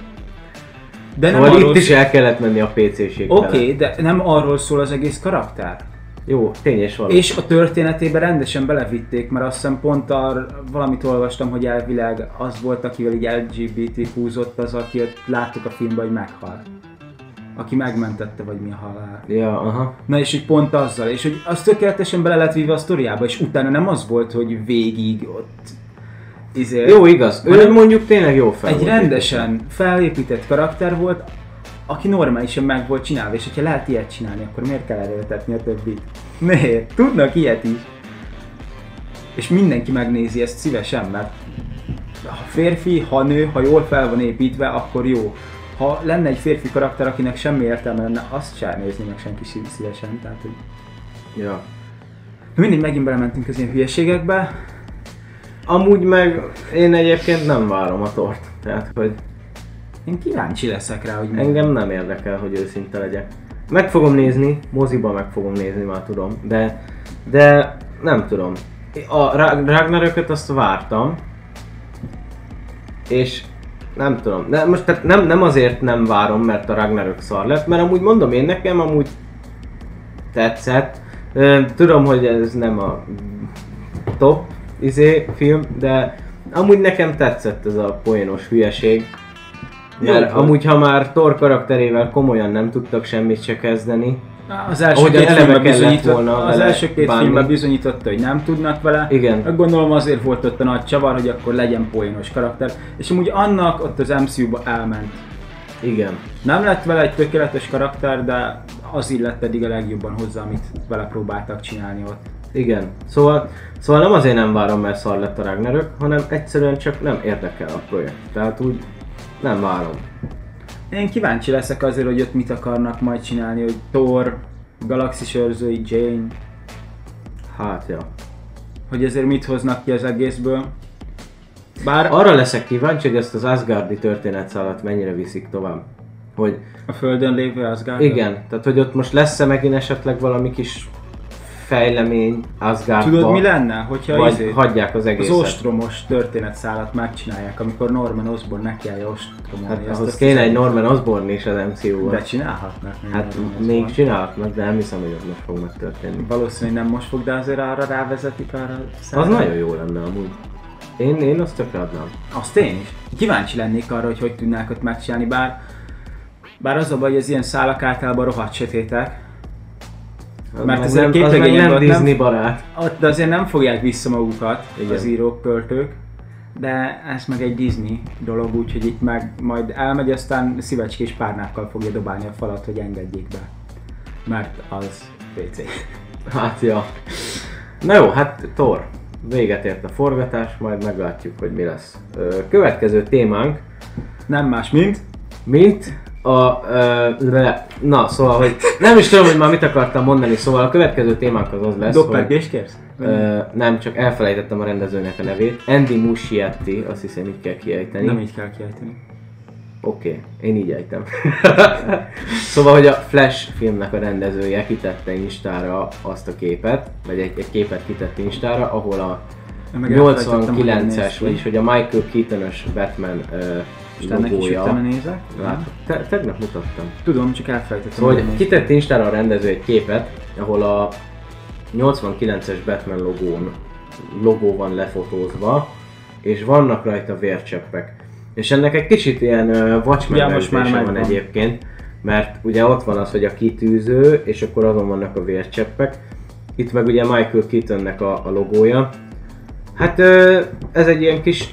B: De nem
A: szóval itt is el kellett menni a PC-ségbe.
B: Oké, okay, de nem arról szól az egész karakter.
A: Jó, tény és való.
B: És a történetébe rendesen belevitték, mert azt hiszem pont ar, valamit olvastam, hogy elvileg az volt, akivel így LGBT húzott az, aki láttuk a filmben, hogy meghal. Aki megmentette, vagy mi a halál.
A: Ja, aha.
B: Na és hogy pont azzal, és hogy az tökéletesen bele lett víve a sztoriába, és utána nem az volt, hogy végig ott izé,
A: Jó, igaz. Ő
B: Hanem
A: mondjuk tényleg jó fel
B: egy rendesen felépített karakter volt, aki normálisan meg volt csinálva, és hogyha lehet ilyet csinálni, akkor miért kell erőltetni a többit? Miért? Tudnak ilyet is. És mindenki megnézi ezt szívesen, mert ha férfi, ha nő, ha jól fel van építve, akkor jó. Ha lenne egy férfi karakter, akinek semmi értelme lenne, azt sem nézni meg senki szí- szívesen. Tehát, hogy
A: Ja.
B: mindig megint belementünk az ilyen hülyeségekbe.
A: Amúgy meg én egyébként nem várom a tort. Tehát, hogy
B: Én kíváncsi leszek rá, hogy mi.
A: engem nem érdekel, hogy őszinte legyek. Meg fogom nézni, moziba meg fogom nézni, már tudom, de, de nem tudom. A Ra- Ragnarököt azt vártam, és nem tudom, de most tehát nem, nem azért nem várom, mert a Ragnarök szar lett, mert amúgy mondom én nekem amúgy tetszett. Ö, Tudom, hogy ez nem a top izé film, de amúgy nekem tetszett ez a poénos hülyeség.
B: Jó
A: Mert
B: volt.
A: amúgy, ha már Thor karakterével komolyan nem tudtak semmit se kezdeni,
B: Az első
A: Ahogyan
B: két filmben bizonyított, az
A: vele
B: első két
A: bánni.
B: filmben bizonyította, hogy nem tudnak vele.
A: Igen.
B: Gondolom azért volt ott a nagy csavar, hogy akkor legyen poénos karakter. És amúgy annak ott az MCU-ba elment.
A: igen.
B: Nem lett vele egy tökéletes karakter, de az illett pedig a legjobban hozzá, amit vele próbáltak csinálni ott.
A: Igen. Szóval, szóval nem azért nem várom, mert szar lett a Ragnarök, hanem egyszerűen csak nem érdekel a projekt. Tehát úgy nem várom.
B: Én kíváncsi leszek azért, hogy ott mit akarnak majd csinálni, hogy Thor, Galaxis őrzői, Jane,
A: Hát ja.
B: hogy ezért mit hoznak ki az egészből. Bár
A: Arra leszek kíváncsi, hogy ezt az Asgardi történetszálat mennyire viszik tovább. Hogy
B: a Földön lévő Asgard.
A: igen, tehát hogy ott most lesz-e megint esetleg valami kis fejlemény Asgardba,
B: Tudod mi lenne, hogyha
A: vagy
B: izé,
A: hagyják az
B: az
A: egészet.
B: ostromos történetszálat megcsinálják, amikor Norman Osborn nekiállja ostromolni
A: Hát ahhoz kéne egy. Norman Osborn is az MCU-ban.
B: De csinálhatnak.
A: Hát még csinálhatnak, de nem hiszem, hogy most fog megtörténni.
B: Valószínűleg nem most fog, de azért arra rávezetik arra.
A: Az nagyon jó lenne amúgy. Én, én azt tökre adnám.
B: Azt én is. Kíváncsi lennék arra, hogy hogy tudnák ott megcsinálni, bár bár az a baj, hogy az ilyen szálak általában rohadt sötétek,
A: Az
B: Mert egy
A: nem, az meg nem Disney barát.
B: ott de azért nem fogják vissza magukat
A: Igen.
B: az írók, költők, de ez meg egy Disney dolog, úgyhogy itt meg majd elmegy, aztán szívecskés párnákkal fogja dobálni a falat, hogy engedjék be. Mert az PC.
A: Hát ja. Na jó, hát Thor. Véget ért a forgatás, majd meglátjuk, hogy mi lesz. Következő témánk,
B: Nem más, mint
A: mint a... Ö, le, na, szóval, hogy nem is tudom, hogy már mit akartam mondani, szóval a következő témánk az az lesz.
B: Doppelgés kérsz?
A: Ö, nem, csak elfelejtettem a rendezőnek a nevét. Andy Muschietti, azt hiszem így kell kiejteni.
B: Nem így kell kiejteni.
A: Oké, okay, én így ejtem. szóval, hogy a Flash filmnek a rendezője kitette Instára azt a képet, vagy egy, egy képet kitett Instára, ahol a
B: Én meg elfelejtettem, hogy
A: 89-es,
B: néz ki.
A: vagyis hogy a Michael Keaton-ös Batman uh,
B: És ennek is utána nézek?
A: Te, tegnap mutattam.
B: Tudom, csak elfelejtettem.
A: Szóval,
B: hogy
A: kitett Instára a rendező egy képet, ahol a 89-es Batman logón, logó van lefotózva, és vannak rajta vércseppek. És ennek egy kicsit ilyen uh, Watchmen
B: Ja, most már
A: van
B: megvan.
A: egyébként, mert ugye ott van az, hogy a kitűző, és akkor azon vannak a vércseppek. Itt meg ugye Michael Keatonnek a, a logója. Hát ö, ez egy ilyen kis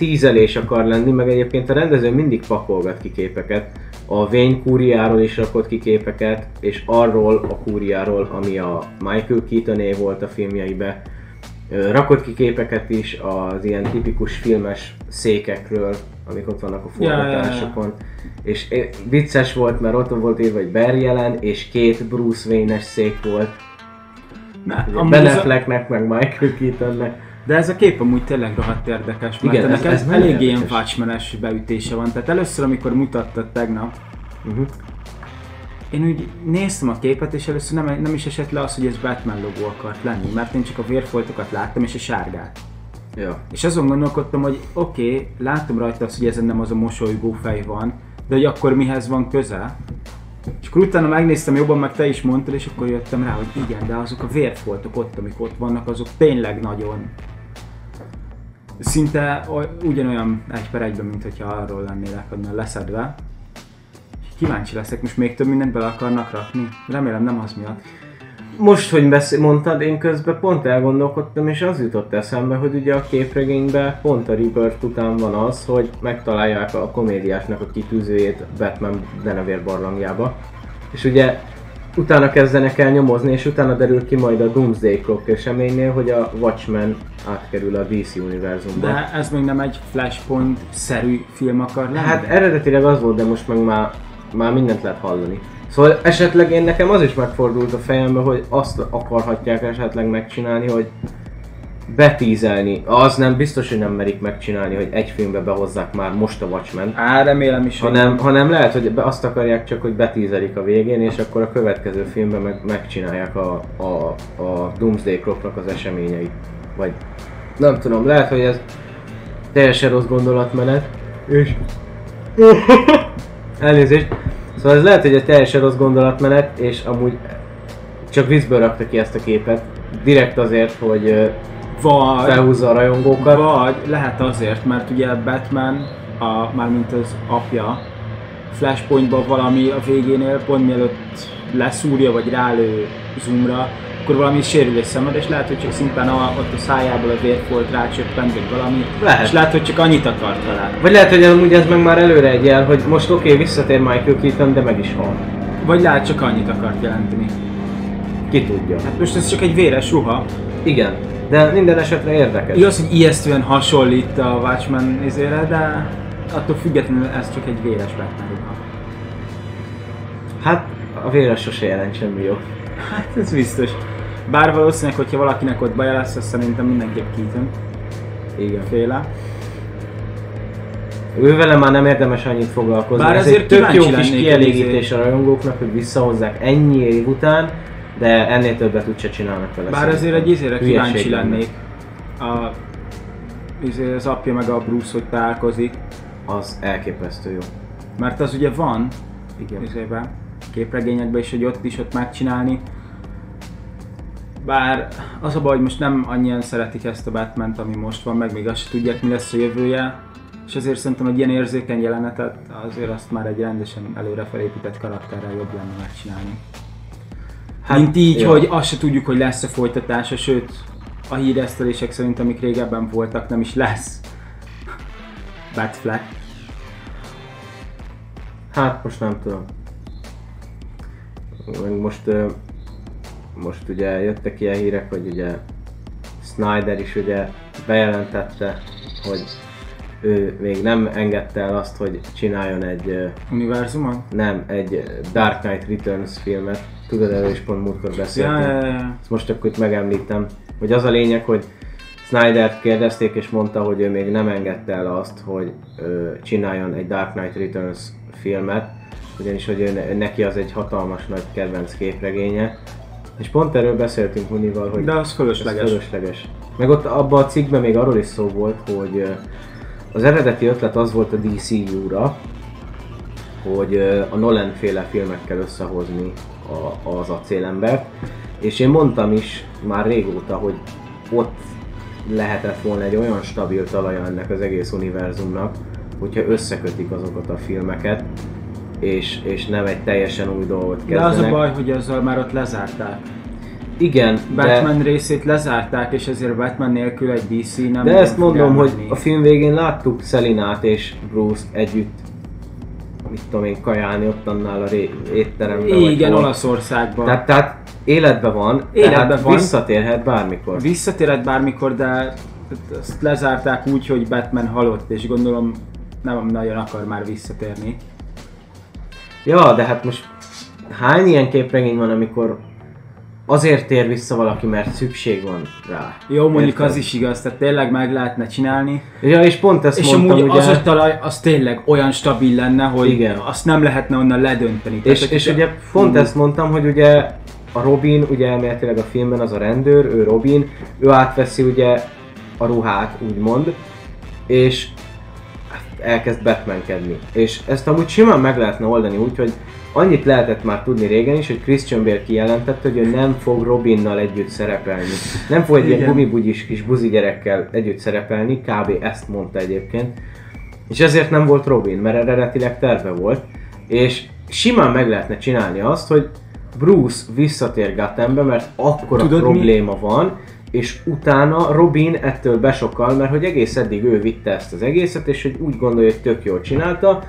A: tízelés akar lenni, meg egyébként a rendező mindig pakolgat ki képeket. A Wayne kúriáról is rakott ki képeket, és arról a kúriáról, ami a Michael Keatoné volt a filmjeibe. Rakott ki képeket is az ilyen tipikus filmes székekről, amik ott vannak a
B: Ja, ja, ja.
A: forgatásokon. És vicces volt, mert ott volt írva, hogy Barry Allen, és két Bruce Wayne-es szék volt.
B: Na,
A: Ugye
B: amúgy
A: Ben
B: ez a-
A: Afflecknek, meg Michael Keatonnek.
B: De ez a kép amúgy tényleg rohadt érdekes, mert
A: Igen,
B: ennek
A: ez-
B: ez,
A: ez
B: ez
A: nagyon
B: elég ilyen. Watchmenes beütése van. Tehát először, amikor mutattad tegnap,
A: Uh-huh.
B: én úgy néztem a képet, és először nem, nem is esett le az, hogy ez Batman logó akart lenni, mert én csak a vérfoltokat láttam, és a sárgát.
A: Ja.
B: És azon gondolkodtam, hogy oké, okay, látom rajta azt, hogy ezen nem az a mosolygó fej van, de hogy akkor mihez van köze? És akkor utána megnéztem jobban, meg te is mondtad, és akkor jöttem rá, hogy igen, de azok a vérfoltok ott, amik ott vannak, azok tényleg nagyon szinte oly- ugyanolyan egy per egyben, mint hogyha arról lennének onnan leszedve. Kíváncsi leszek, most még több mindent bele akarnak rakni? Remélem nem az miatt.
A: Most, hogy beszél, mondtad, én közben pont elgondolkodtam, és az jutott eszembe, hogy ugye a képregényben pont a Rebirth után van az, hogy megtalálják a komédiásnak a kitűzőjét Batman Denevér barlangjába. És ugye utána kezdenek el nyomozni, és utána derül ki majd a Doomsday Clock eseménynél, hogy a Watchmen átkerül a DC univerzumba.
B: De ez még nem egy Flashpoint-szerű film akar lenni?
A: Hát eredetileg az volt, de most meg már, már mindent lehet hallani. Szóval esetleg én nekem az is megfordult a fejembe, hogy azt akarhatják esetleg megcsinálni, hogy betízelni. Az nem biztos, hogy nem merik megcsinálni, hogy egy filmbe behozzák már most a Watchmen.
B: Á, remélem is,
A: Hanem, hanem lehet, hogy azt akarják csak, hogy betízelik a végén, és akkor a következő filmben meg, megcsinálják a, a, a Doomsday Clocknak az eseményeit. Vagy nem tudom, lehet, hogy ez teljesen rossz gondolatmenet. És... Elnézést. Szóval ez lehet, hogy egy teljesen rossz gondolatmenet, és amúgy csak vízből rakta ki ezt a képet. Direkt azért, hogy
B: vagy,
A: felhúzza a rajongókat.
B: vagy lehet azért, mert ugye Batman, a, mármint az apja, Flashpointban valami a végénél, pont mielőtt leszúrja, vagy rálő zoomra, akkor valami sérülés szemed, és lehet, hogy csak szimplán a, ott a szájából a vérfolt rácsöppent, vagy valami,
A: Lehet.
B: és lehet, hogy csak annyit akart vele.
A: Vagy lehet, hogy amúgy ez meg már előre egy jel, hogy most oké, okay, visszatér Michael Keaton, de meg is hal.
B: Vagy lehet csak annyit akart jelenteni.
A: Ki tudja.
B: Hát most ez csak egy véres ruha.
A: Igen, de minden esetre érdekes.
B: Igaz, hogy ijesztően hasonlít a Watchmen izére, de attól függetlenül ez csak egy véres Batman ruha.
A: Hát a véres sose jelent semmi jó.
B: Hát ez biztos. Bár valószínűleg, hogyha valakinek ott baja lesz, azt szerintem mindenképp Keaton
A: Igen.
B: féle.
A: Ő vele már nem érdemes annyit foglalkozni.
B: Bár
A: ez
B: azért
A: egy tök jó kis kielégítés a rajongóknak, hogy visszahozzák ennyi év után, de ennél többet úgyse csinálnak vele.
B: Bár azért egy izére kíváncsi lennék. A, izé, az apja meg a Bruce, hogy találkozik.
A: Az elképesztő jó.
B: Mert az ugye van
A: Igen.
B: izébe, képregényekben is, hogy ott is ott megcsinálni. Bár az a baj, hogy most nem annyian szeretik ezt a batman ami most van, meg még azt se tudják, mi lesz a jövője. És ezért szerintem egy ilyen érzékeny jelenetet azért azt már egy rendesen előre felépített karakterrel jobb lenne megcsinálni. Hát, Mint így,
A: ja.
B: hogy azt se tudjuk, hogy lesz a folytatása, sőt a híresztelések szerint, amik régebben voltak, nem is lesz. Batfleck.
A: Hát most nem tudom. Most, ö, most ugye jöttek ilyen hírek, hogy ugye Snyder is ugye bejelentette, hogy ő még nem engedte el azt, hogy csináljon egy, ö,
B: Univerzumon?
A: nem, egy Dark Knight Returns filmet. Tudod, erről is pont múltkor beszéltünk.
B: ja, ja, ja.
A: Ezt most csak itt megemlítem, hogy az a lényeg, hogy Snyder-t kérdezték és mondta, hogy ő még nem engedte el azt, hogy ö, csináljon egy Dark Knight Returns filmet, ugyanis hogy ő, ne- neki az egy hatalmas nagy kedvenc képregénye. És pont erről beszéltünk Munival, hogy
B: De az fölösleges.
A: ez fölösleges. Meg ott abban a cikkben még arról is szó volt, hogy az eredeti ötlet az volt a DCU-ra, hogy a Nolan féle filmekkel összehozni a, az acélembert. És én mondtam is már régóta, hogy ott lehetett volna egy olyan stabil talaja ennek az egész univerzumnak, hogyha összekötik azokat a filmeket, és, és nem egy teljesen új dolgot
B: De
A: kezdenek.
B: az a baj, hogy azzal már ott lezárták.
A: Igen,
B: Batman
A: de,
B: részét lezárták, és ezért Batman nélkül egy DC nem
A: de ezt mondom, hogy a film végén láttuk Selinát és Bruce-t együtt mit tudom én, kajálni ott annál a ré- étteremben.
B: Igen. Olaszországban.
A: Tehát, tehát életben van,
B: Életben
A: tehát
B: van.
A: visszatérhet bármikor.
B: Visszatérhet bármikor, de azt lezárták úgy, hogy Batman halott, és gondolom nem nagyon akar már visszatérni.
A: Ja, de hát most hány ilyen képregény van, amikor azért tér vissza valaki, mert szükség van rá.
B: Jó, mondjuk
A: Érted?
B: az is igaz, tehát tényleg meg lehetne csinálni.
A: Ja, és pont ezt
B: és
A: mondtam,
B: amúgy
A: ugye,
B: az a talaj, az tényleg olyan stabil lenne, hogy
A: Igen.
B: azt nem lehetne onnan ledönteni. Tehát,
A: és, és ugye pont
B: Mm.
A: ezt mondtam, hogy ugye a Robin, ugye elméletileg a filmben az a rendőr, ő Robin, ő átveszi ugye a ruhát, úgymond, és elkezd Batmankedni. És ezt amúgy simán meg lehetne oldani úgy, hogy annyit lehetett már tudni régen is, hogy Christian Bale kijelentette, hogy ő nem fog Robinnal együtt szerepelni. Nem fog egy ilyen
B: Igen.
A: gumibugyis kis buzi gyerekkel együtt szerepelni, kb. ezt mondta egyébként. És ezért nem volt Robin, mert eredetileg terve volt. És simán meg lehetne csinálni azt, hogy Bruce visszatér Gothambe, mert akkora
B: Tudod mi?
A: probléma van, és utána Robin ettől besokkal, mert hogy egész eddig ő vitte ezt az egészet, és hogy úgy gondolja, hogy tök jól csinálta,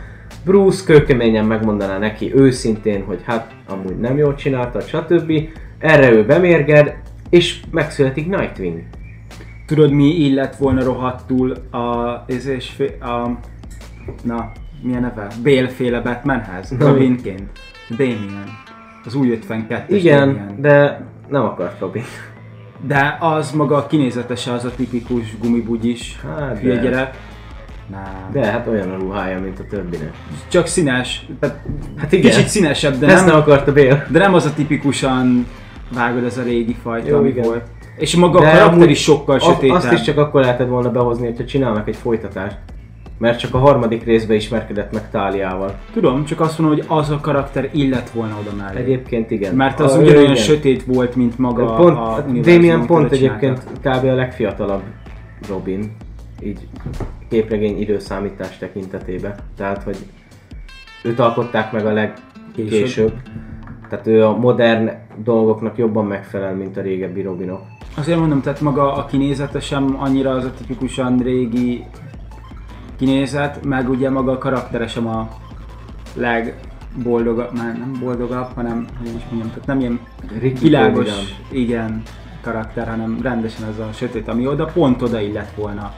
A: Bruce kőkeményen megmondaná neki őszintén, hogy hát amúgy nem jól csinálta, stb. Erre ő bemérged, és megszületik Nightwing.
B: Tudod mi illett volna rohadtul a, ez és fé, a, na, mi a neve? Bale-féle Batmanhez. Robinként. Damien. Az új 52-es
A: Igen,
B: Damien.
A: de nem akart Robin.
B: De az maga a kinézetese az a tipikus gumibugyis
A: Hát,
B: hülye
A: de-
B: gyerek. Nem.
A: De hát olyan a ruhája, mint a többinek.
B: Csak színes, tehát
A: Hát igen,
B: kicsit színesebb, de
A: ezt
B: nem,
A: nem akarta Bale.
B: de nem az a tipikusan vágod ez a régi fajta,
A: Jó,
B: ami
A: igen.
B: volt. És maga a
A: De
B: karakter
A: amúgy
B: is sokkal sötétebb.
A: azt is csak akkor lehetett volna behozni, hogyha csinálnak egy folytatást. Mert csak a harmadik részben ismerkedett meg Táliával.
B: Tudom, csak azt mondom, hogy az a karakter illett volna oda mellé.
A: Egyébként igen.
B: Mert az
A: A-
B: ugyanolyan
A: igen.
B: sötét volt, mint maga
A: Pont,
B: a univerzum,
A: Damien pont egyébként kb. a legfiatalabb Robin. Így képregény időszámítás tekintetében. Tehát, hogy őt alkották meg a legkésőbb.
B: Később.
A: Tehát ő a modern dolgoknak jobban megfelel, mint a régebbi Robinok.
B: Azért mondom, tehát maga a kinézete sem annyira az a tipikusan régi kinézet, meg ugye maga a karaktere sem a legboldogabb, már nem boldogabb, hanem, hogy is mondjam, tehát nem ilyen
A: Ricky
B: világos,
A: Vidám.
B: igen, karakter, hanem rendesen ez a sötét, ami oda pont oda illett volna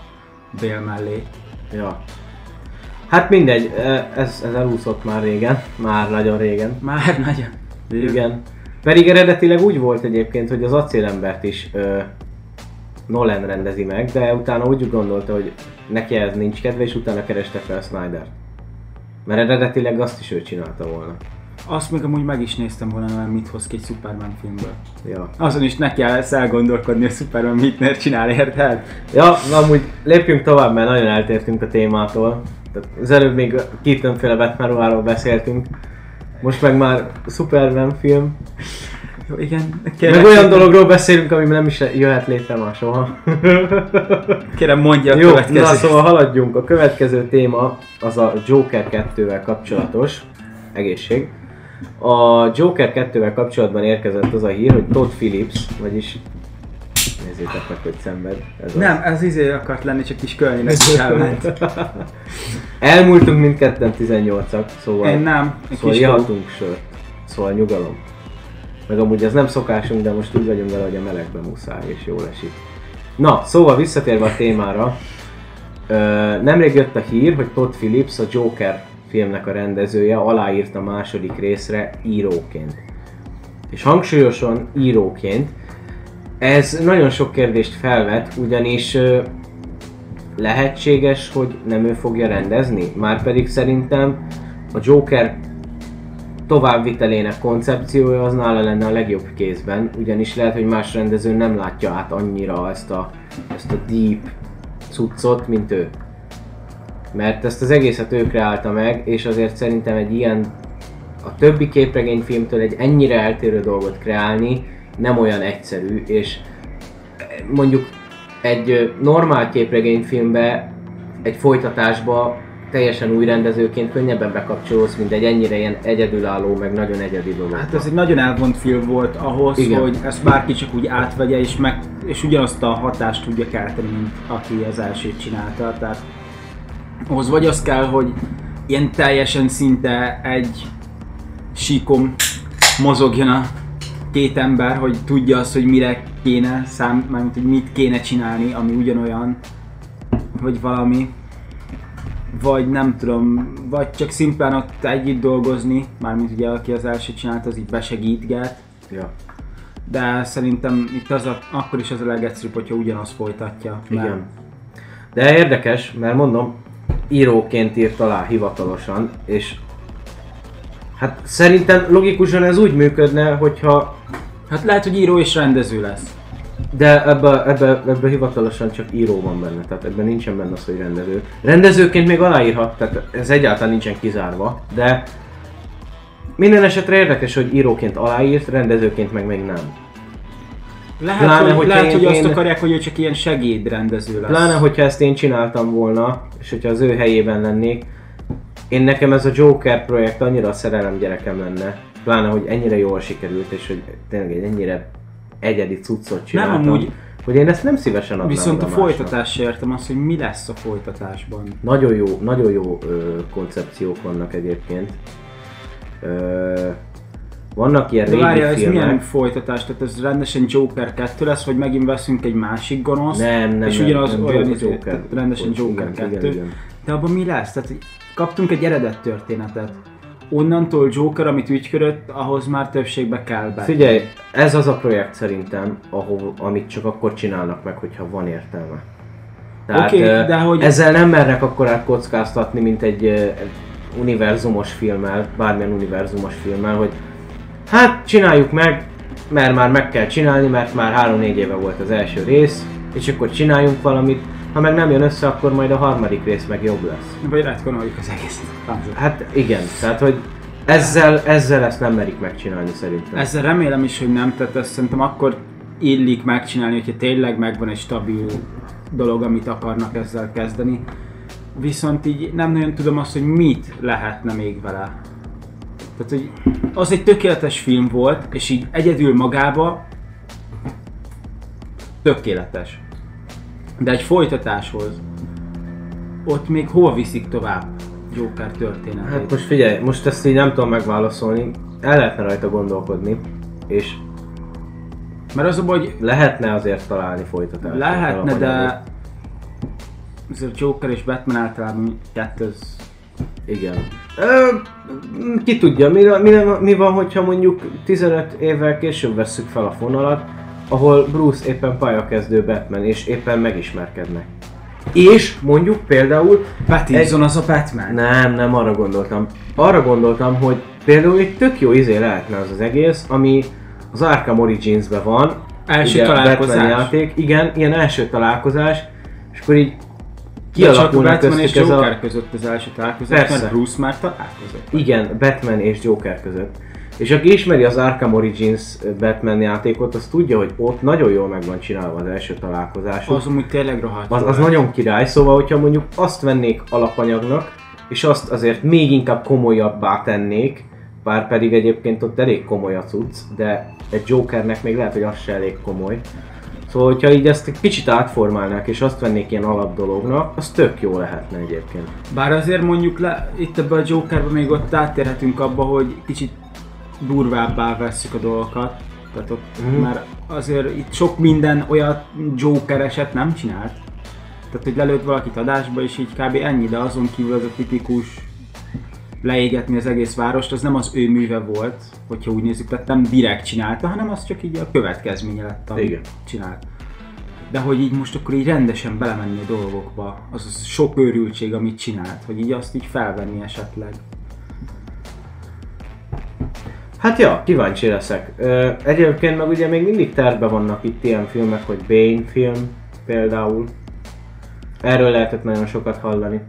B: Bél mellé.
A: Ja. Hát mindegy, e, ez, ez elúszott már régen, már nagyon régen.
B: Már nagyon.
A: Igen. Pedig eredetileg úgy volt egyébként, hogy az acélembert is ö, Nolan rendezi meg, de utána úgy gondolta, hogy neki ez nincs kedve, és utána kereste fel Snyder. Mert eredetileg azt is ő csinálta volna.
B: Azt még amúgy meg is néztem volna, mert mit hoz ki egy Superman filmből.
A: Ja.
B: Azon is neki kell elgondolkodni, hogy Superman mit miért csinál, érted?
A: Ja, na amúgy lépjünk tovább, mert nagyon eltértünk a témától. Tehát az előbb még Keaton-féle Batman ruháról beszéltünk. Most meg már Superman film.
B: Jó, igen.
A: Meg olyan dologról beszélünk, ami nem is jöhet létre már soha.
B: Kérem mondja a
A: Jó,
B: következő.
A: na szóval haladjunk. A következő téma az a Joker 2-vel kapcsolatos. Egészség. A Joker 2-vel kapcsolatban érkezett az a hír, hogy Todd Phillips, vagyis nézzétek meg, hogy szenved. Ez az.
B: Nem, ez izé akart lenni, csak kis kölninek is elment.
A: Elmúltunk mindketten 18-ak, szóval,
B: Én nem, egy
A: szóval
B: kis
A: sört. Szóval nyugalom. Meg amúgy ez nem szokásunk, de most úgy vagyunk vele, hogy a melegben muszáj, és jól esik. Na, szóval visszatérve a témára. Ö, nemrég jött a hír, hogy Todd Phillips, a Joker filmnek a rendezője aláírt a második részre íróként. És hangsúlyosan íróként. Ez nagyon sok kérdést felvet, ugyanis ö, lehetséges, hogy nem ő fogja rendezni? Márpedig szerintem a Joker továbbvitelének koncepciója az nála lenne a legjobb kézben, ugyanis lehet, hogy más rendező nem látja át annyira ezt a, ezt a deep cuccot, mint ő. Mert ezt az egészet ő kreálta meg, és azért szerintem egy ilyen a többi képregényfilmtől egy ennyire eltérő dolgot kreálni nem olyan egyszerű, és mondjuk egy normál képregényfilmbe, egy folytatásba teljesen új rendezőként könnyebben bekapcsolódsz, mint egy ennyire ilyen egyedülálló, meg nagyon egyedi dolog.
B: Hát ez egy nagyon elvont film volt ahhoz,
A: Igen.
B: Hogy ezt bárki csak úgy átvegye, és, meg, és ugyanazt a hatást tudja kelteni, mint aki az elsőt csinálta. Tehát ahhoz vagy az kell, hogy ilyen teljesen szinte egy síkon mozogjon a két ember, hogy tudja azt, hogy mire kéne szám, mármint, hogy mit kéne csinálni, ami ugyanolyan, vagy valami. Vagy nem tudom, vagy csak szimplán ott együtt dolgozni, mármint ugye aki az első csinált, az így besegítget.
A: Ja.
B: De szerintem itt az a, akkor is az a legegyszerűbb, hogyha ugyanazt folytatja. mert-
A: Igen. De érdekes, mert mondom, íróként írt alá hivatalosan, és hát szerintem logikusan ez úgy működne, hogyha
B: Hát lehet, hogy író és rendező lesz.
A: De ebbe, ebbe, ebbe hivatalosan csak író van benne, tehát ebben nincsen benne az, hogy rendező. Rendezőként még aláírhat, tehát ez egyáltalán nincsen kizárva, de minden esetre érdekes, hogy íróként aláírt, rendezőként meg még nem.
B: Lehet,
A: Pláne,
B: hogy, lehet,
A: én-
B: hogy azt
A: én-
B: akarják, hogy ő csak ilyen segédrendező lesz.
A: Pláne, hogyha ezt én csináltam volna, és hogyha az ő helyében lennék, én nekem ez a Joker projekt annyira a szerelem gyerekem lenne, pláne, hogy ennyire jól sikerült, és hogy tényleg egy ennyire egyedi cuccot
B: nem
A: csináltam.
B: amúgy,
A: hogy én ezt nem szívesen adnám
B: Viszont a
A: másnak.
B: folytatás értem azt, hogy mi lesz a folytatásban.
A: Nagyon jó, nagyon jó ö, koncepciók vannak egyébként. Ö, vannak ilyen
B: De
A: régi
B: várjál, ez
A: filmek.
B: milyen folytatás? Tehát ez rendesen Joker 2 lesz, vagy megint veszünk egy másik gonosz?
A: Nem, nem,
B: és
A: nem,
B: ugyanaz
A: nem,
B: olyan
A: Joker,
B: izé,
A: Joker.
B: tehát rendesen Joker
A: Igen,
B: 2.
A: igen, igen.
B: De abban mi lesz? Tehát kaptunk egy eredet történetet. Onnantól Joker, amit ügykörött, ahhoz már többségbe kell be.
A: Figyelj, ez az a projekt szerintem, ahol, amit csak akkor csinálnak meg, hogyha van értelme. Tehát
B: Oké,
A: ö,
B: de hogy-
A: ezzel nem mernek akkor kockáztatni, mint egy univerzumos filmmel, bármilyen univerzumos filmmel, hogy hát csináljuk meg, mert már meg kell csinálni, mert már 3-4 éve volt az első rész, és akkor csináljunk valamit, ha meg nem jön össze, akkor majd a harmadik rész meg jobb lesz.
B: Vagy retkonoljuk az egészet.
A: Hát igen, tehát hogy ezzel, ezzel ezt nem merik megcsinálni szerintem.
B: Ezzel remélem is, hogy nem, tehát ezt szerintem akkor illik megcsinálni, hogyha tényleg megvan egy stabil dolog, amit akarnak ezzel kezdeni. Viszont így nem nagyon tudom azt, hogy mit lehetne még vele. Tehát, hogy az egy tökéletes film volt, és így egyedül magába tökéletes. De egy folytatáshoz ott még hol viszik tovább Joker történetét?
A: Hát most figyelj, most ezt így nem tudom megválaszolni. El lehetne rajta gondolkodni, és
B: Mert az a baj, hogy
A: lehetne azért találni folytatást.
B: Lehetne, de azért Joker és Batman általában kettő az...
A: Igen. Ö, ki tudja, mi, mi, mi van, hogyha mondjuk 15 évvel később vesszük fel a fonalat, ahol Bruce éppen pályakezdő Batman, és éppen megismerkednek. És mondjuk például
B: Pattinson az a Batman.
A: Nem, nem arra gondoltam. Arra gondoltam, hogy például egy tök jó izé lehetne az az egész, ami az Arkham Origins-ben van.
B: Első
A: ugye,
B: találkozás.
A: Batman játék. Igen, ilyen első találkozás, és akkor így kialakulnak
B: Batman és
A: köztük ez
B: Joker
A: a...
B: között az első találkozás,
A: Persze.
B: mert Bruce már találkozott.
A: Igen, Batman és Joker között. És aki ismeri az Arkham Origins Batman játékot, az tudja, hogy ott nagyon jól meg van csinálva az első találkozás.
B: Az amúgy tényleg rohadt.
A: Az, az nagyon király, szóval hogyha mondjuk azt vennék alapanyagnak, és azt azért még inkább komolyabbá tennék, bár pedig egyébként ott elég komoly a cucc, de egy Jokernek még lehet, hogy az se elég komoly. Szóval, hogyha így ezt egy kicsit átformálnák, és azt vennék ilyen alapdolognak, az tök jó lehetne egyébként.
B: Bár azért mondjuk le, itt ebben a Jokerben még ott áttérhetünk abba, hogy kicsit durvábbá vesszük a dolgokat. Tehát ott,
A: Mhm.
B: mert azért itt sok minden olyat Joker eset nem csinált. Tehát, hogy lelőtt valakit adásba, és így kb. ennyi, de azon kívül az a tipikus leégetni az egész várost, az nem az ő műve volt, hogyha úgy nézzük, tehát nem direkt csinálta, hanem az csak így a következménye lett, amit
A: Igen.
B: csinált. De hogy így most akkor így rendesen belemenni a dolgokba, az, az sok őrültség, amit csinált, hogy így azt így felvenni esetleg.
A: Hát ja, kíváncsi leszek. Ö, egyébként meg ugye még mindig terve vannak itt ilyen filmek, hogy Bane film például. Erről lehetett nagyon sokat hallani.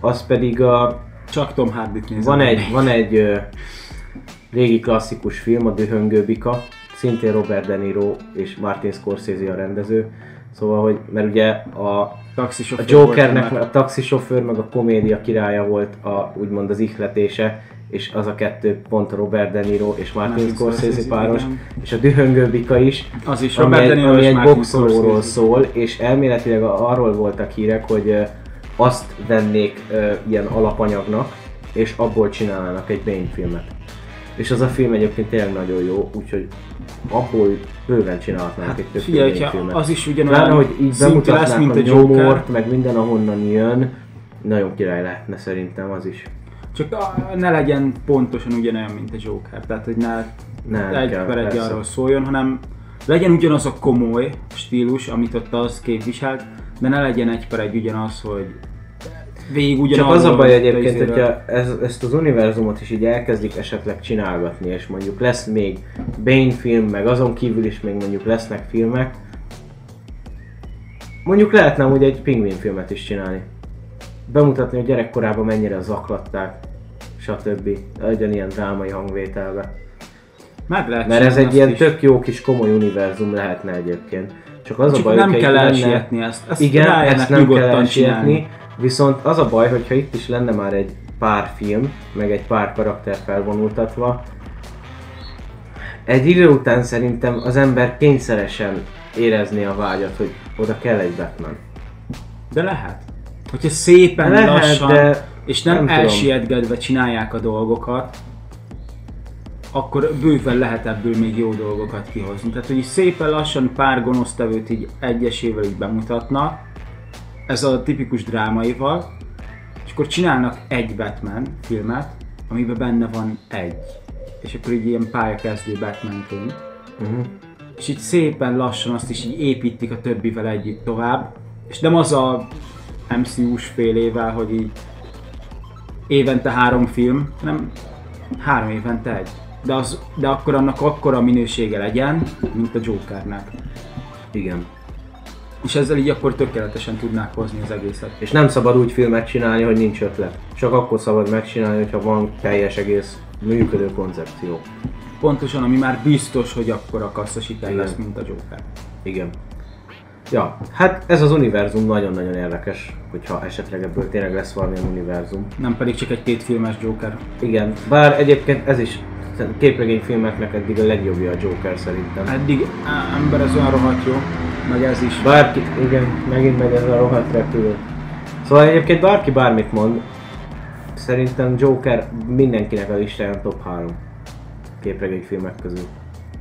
A: Az pedig a
B: Csak Tom Hardy-t nézem.
A: Van egy, van egy ö, régi klasszikus film, a Dühöngő Bika, szintén Robert De Niro és Martin Scorsese a rendező. Szóval, hogy, mert ugye a, a Jokernek a taxisofőr meg a komédia királya volt a, úgymond az ihletése, és az a kettő pont Robert De Niro és Martin, Scorsese, páros,
B: igen.
A: és a Dühöngő Bika is,
B: Az is
A: ami
B: Robert
A: egy, ami
B: és
A: egy boxolóról szól, és elméletileg arról voltak hírek, hogy azt vennék ilyen alapanyagnak, és abból csinálnának egy Bane filmet. És az a film egyébként tényleg nagyon jó, úgyhogy abból bőven csinálhatnánk egy több
B: Hát Figyelj,
A: filmet.
B: az is ugyanolyan
A: Pláne, hogy így
B: szintű lesz,
A: bemutatnák
B: mint
A: a
B: a Joker,
A: meg minden ahonnan jön, nagyon király lehetne szerintem az is.
B: Csak a- ne legyen pontosan ugyanolyan, mint a Joker. Tehát, hogy ne
A: Nem
B: egy per egy arról szóljon, hanem legyen ugyanaz a komoly stílus, amit ott az képviselt, de ne legyen egy per egy ugyanaz, hogy végig ugyanaz.
A: Csak az a baj egyébként, hogyha ez, ezt az univerzumot is így elkezdik esetleg csinálgatni, és mondjuk lesz még Bane film, meg azon kívül is még mondjuk lesznek filmek, mondjuk lehetne úgy egy pingvin filmet is csinálni. Bemutatni, hogy gyerekkorában mennyire zaklatták, stb. Legyen ilyen drámai hangvételbe.
B: Meg lehet
A: Mert ez egy ilyen
B: is.
A: tök jó kis komoly univerzum lehetne egyébként. Csak az a
B: Csak
A: baj,
B: nem
A: hogyha
B: kell elsietni ezt. ezt
A: igen, ezt nem kell elsietni, viszont az a baj, hogyha itt is lenne már egy pár film, meg egy pár karakter felvonultatva, egy idő után szerintem az ember kényszeresen érezni a vágyat, hogy oda kell egy Batman.
B: De lehet. Hogyha szépen
A: Lehet,
B: lassan,
A: de
B: és nem,
A: nem tudom.
B: elsietgetve csinálják a dolgokat, akkor bőven lehet ebből még jó dolgokat kihozni. Tehát, hogy szépen lassan pár gonosztevőt így egyesével így bemutatnak, ez a tipikus drámaival, és akkor csinálnak egy Batman filmet, amiben benne van egy. És akkor így ilyen pályakezdő Batmanként.
A: Uh-huh.
B: És így szépen lassan azt is így építik a többivel együtt tovább. És nem az a MCU-s félével, hogy így évente három film, hanem három évente egy. De, az, de akkor annak akkora minősége legyen, mint a Jokernek.
A: Igen.
B: És ezzel így akkor tökéletesen tudnák hozni az egészet.
A: És nem szabad úgy filmet csinálni, hogy nincs ötlet. Csak akkor szabad megcsinálni, hogyha van teljes egész működő koncepció.
B: Pontosan, ami már biztos, hogy akkor a kassza siker
A: Igen.
B: lesz, mint a Joker.
A: Igen. Ja, hát ez az univerzum nagyon-nagyon érdekes, hogyha esetleg ebből tényleg lesz valamilyen univerzum.
B: Nem pedig csak egy kétfilmes Joker.
A: Igen, bár egyébként ez is képregényfilmeknek eddig a legjobbja a Joker szerintem.
B: Eddig á, ember ez olyan rohadt jó, meg ez is.
A: Bárki, igen, megint megy ez a rohadt repülő. Szóval egyébként bárki bármit mond, szerintem Joker mindenkinek a listáján top 3 képregényfilmek közül.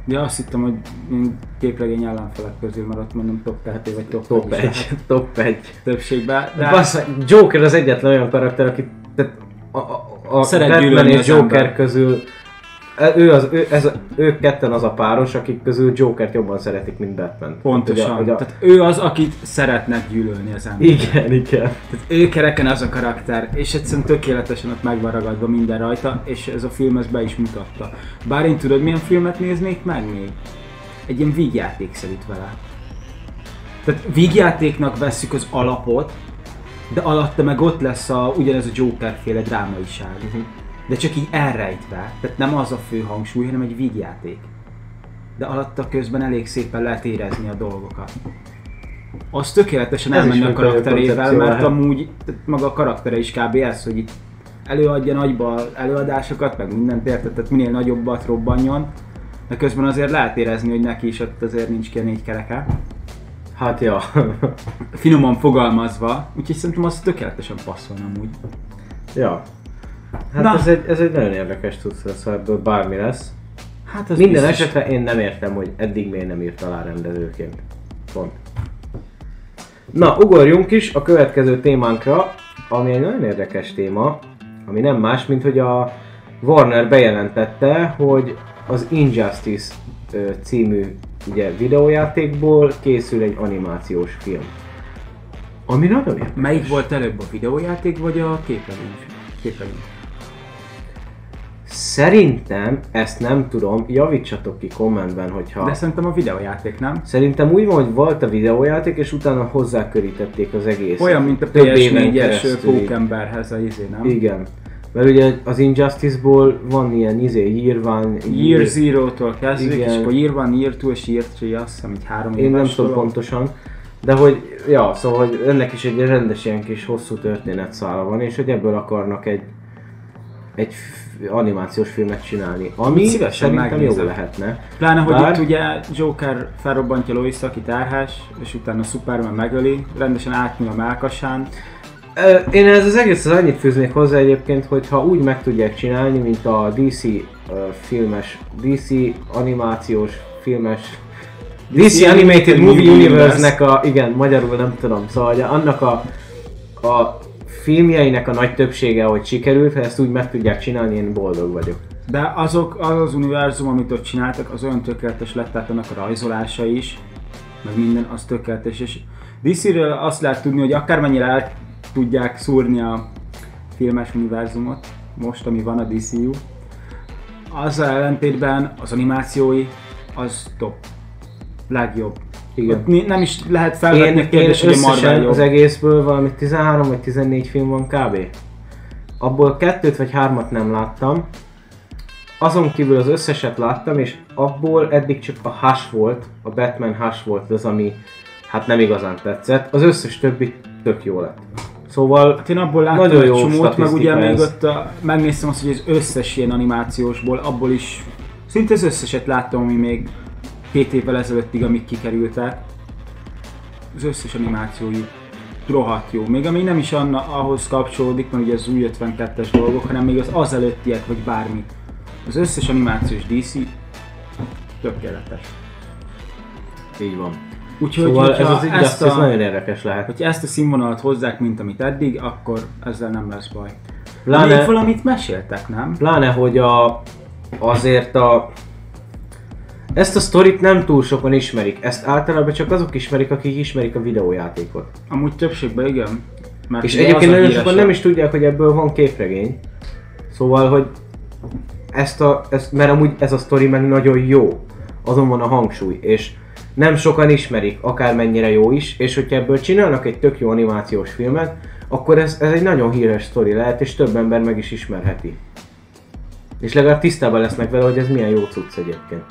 B: Ja, azt hittem, hogy én képregény ellenfelek közül, ott mondom top 2 vagy top,
A: Top
B: is
A: 1,
B: lehet
A: top 1.
B: többségben.
A: De
B: De
A: Bassz, Joker az egyetlen olyan karakter, aki tehát a, a, a
B: Szeret
A: Batman és Joker
B: ember.
A: közül ő az, ő, ez, ők ketten az a páros, akik közül Jokert jobban szeretik, mint Batman.
B: pontosan.
A: Hogy a,
B: Tehát ő az, akit szeretnek gyűlölni az ember.
A: igen, igen.
B: Tehát ő kereken az a karakter, és egyszerűen tökéletesen ott meg van ragadva minden rajta, és ez a film ezt be is mutatta. Bár én tudod milyen filmet néznék meg még? Egy ilyen vígjátékszerűt vele. Tehát vígjátéknak vesszük az alapot, de alatta meg ott lesz a, ugyanez a Joker féle drámaiság.
A: Mhm.
B: De csak így elrejtve, tehát nem az a fő hangsúly, hanem egy vígjáték. De alatta közben elég szépen lehet érezni a dolgokat. Az tökéletesen
A: Ez is
B: elmenne a karakterével, mert amúgy maga a karaktere is kb. ez, hogy itt előadja nagyba előadásokat, meg mindent érted, tehát minél nagyobbat robbanjon, de közben azért lehet érezni, hogy neki is ott azért nincs ki a négy kereke.
A: Hát ja.
B: Finoman fogalmazva, úgyhogy szerintem az tökéletesen passzol amúgy.
A: ja. Hát
B: Na.
A: ez egy, ez egy nagyon érdekes tudsz lesz, ebből bármi lesz.
B: Hát az
A: Minden
B: biztos.
A: esetre én nem értem, hogy eddig miért nem írt alá rendezőként. Pont. Na, ugorjunk is a következő témánkra, ami egy nagyon érdekes téma, ami nem más, mint hogy a Warner bejelentette, hogy az Injustice című ugye, videójátékból készül egy animációs film. Ami nagyon érdekes.
B: Melyik volt előbb, a videójáték vagy a képregény? képregény?
A: Szerintem, ezt nem tudom, javítsatok ki kommentben, hogyha...
B: De szerintem a videójáték, nem?
A: Szerintem úgy van, hogy volt a videójáték, és utána hozzákörítették az egész.
B: Olyan, mint a
A: Több éven
B: PS4-es
A: keresztül.
B: pókemberhez a izé, nem?
A: Igen. Mert ugye az Injustice-ból van ilyen izé, Year One,
B: Year Zero-tól kezdődik,
A: Igen.
B: és akkor Year One, Year Two és Year Three, azt hiszem, így három
A: Én nem tudom pontosan. De hogy, ja, szóval hogy ennek is egy rendes ilyen kis hosszú történetszála van, és hogy ebből akarnak egy, egy animációs filmet csinálni. Ami
B: Szívesen
A: szerintem jó lehetne.
B: Pláne, hogy
A: Bár-
B: itt ugye Joker felrobbantja Lois, aki terhes, és utána Superman megöli, rendesen átnyúl a melkasán.
A: Én ez az egész az annyit fűznék hozzá egyébként, hogy ha úgy meg tudják csinálni, mint a DC filmes, DC animációs filmes DC, Animated Movie Universe-nek a, igen, magyarul nem tudom, szóval annak a, a filmjeinek a nagy többsége, hogy sikerült, ha ezt úgy meg tudják csinálni, én boldog vagyok.
B: De azok, az az univerzum, amit ott csináltak, az olyan tökéletes lett, tehát annak a rajzolása is, meg minden, az tökéletes. És DC-ről azt lehet tudni, hogy akármennyire el tudják szúrni a filmes univerzumot, most, ami van a DCU, azzal ellentétben az animációi, az top. Legjobb.
A: Igen.
B: Ott nem is lehet felvetni
A: Én,
B: kérdést, hogy a Marvel jobb.
A: az egészből valami 13 vagy 14 film van kb. Abból kettőt vagy hármat nem láttam. Azon kívül az összeset láttam, és abból eddig csak a Hush volt, a Batman Hush volt az, ami hát nem igazán tetszett. Az összes többi tök jó lett. Szóval
B: Hát én abból láttam
A: Nagyon jó
B: csomót, meg ugye
A: statisztika
B: még
A: ez.
B: ott a, megnéztem azt, hogy az összes ilyen animációsból, abból is szinte az összeset láttam, ami még két évvel ezelőttig, amik kikerültek, az összes animációjuk rohadt jó. Még ami nem is anna, ahhoz kapcsolódik, mert ugye az új 52-es dolgok, hanem még az az előttiek, vagy bármi. Az összes animációs DC tökéletes.
A: Így van.
B: Úgyhogy,
A: Szóval ez az
B: ezt a,
A: nagyon érdekes lehet.
B: hogyha ezt a színvonalat hozzák, mint amit eddig, akkor ezzel nem lesz baj.
A: Pláne,
B: Még valamit meséltek, nem?
A: pláne hogy a, azért a ezt a sztorit nem túl sokan ismerik. Ezt általában csak azok ismerik, akik ismerik a videójátékot.
B: Amúgy többségben igen. Mert
A: És egyébként nagyon sokan nem is tudják, hogy ebből van képregény. Szóval, hogy ezt a, ezt, mert amúgy ez a sztori meg nagyon jó. Azon van a hangsúly, és nem sokan ismerik, akármennyire jó is, és hogyha ebből csinálnak egy tök jó animációs filmet, akkor ez, ez egy nagyon híres sztori lehet, és több ember meg is ismerheti. És legalább tisztában lesznek vele, hogy ez milyen jó cucc egyébként.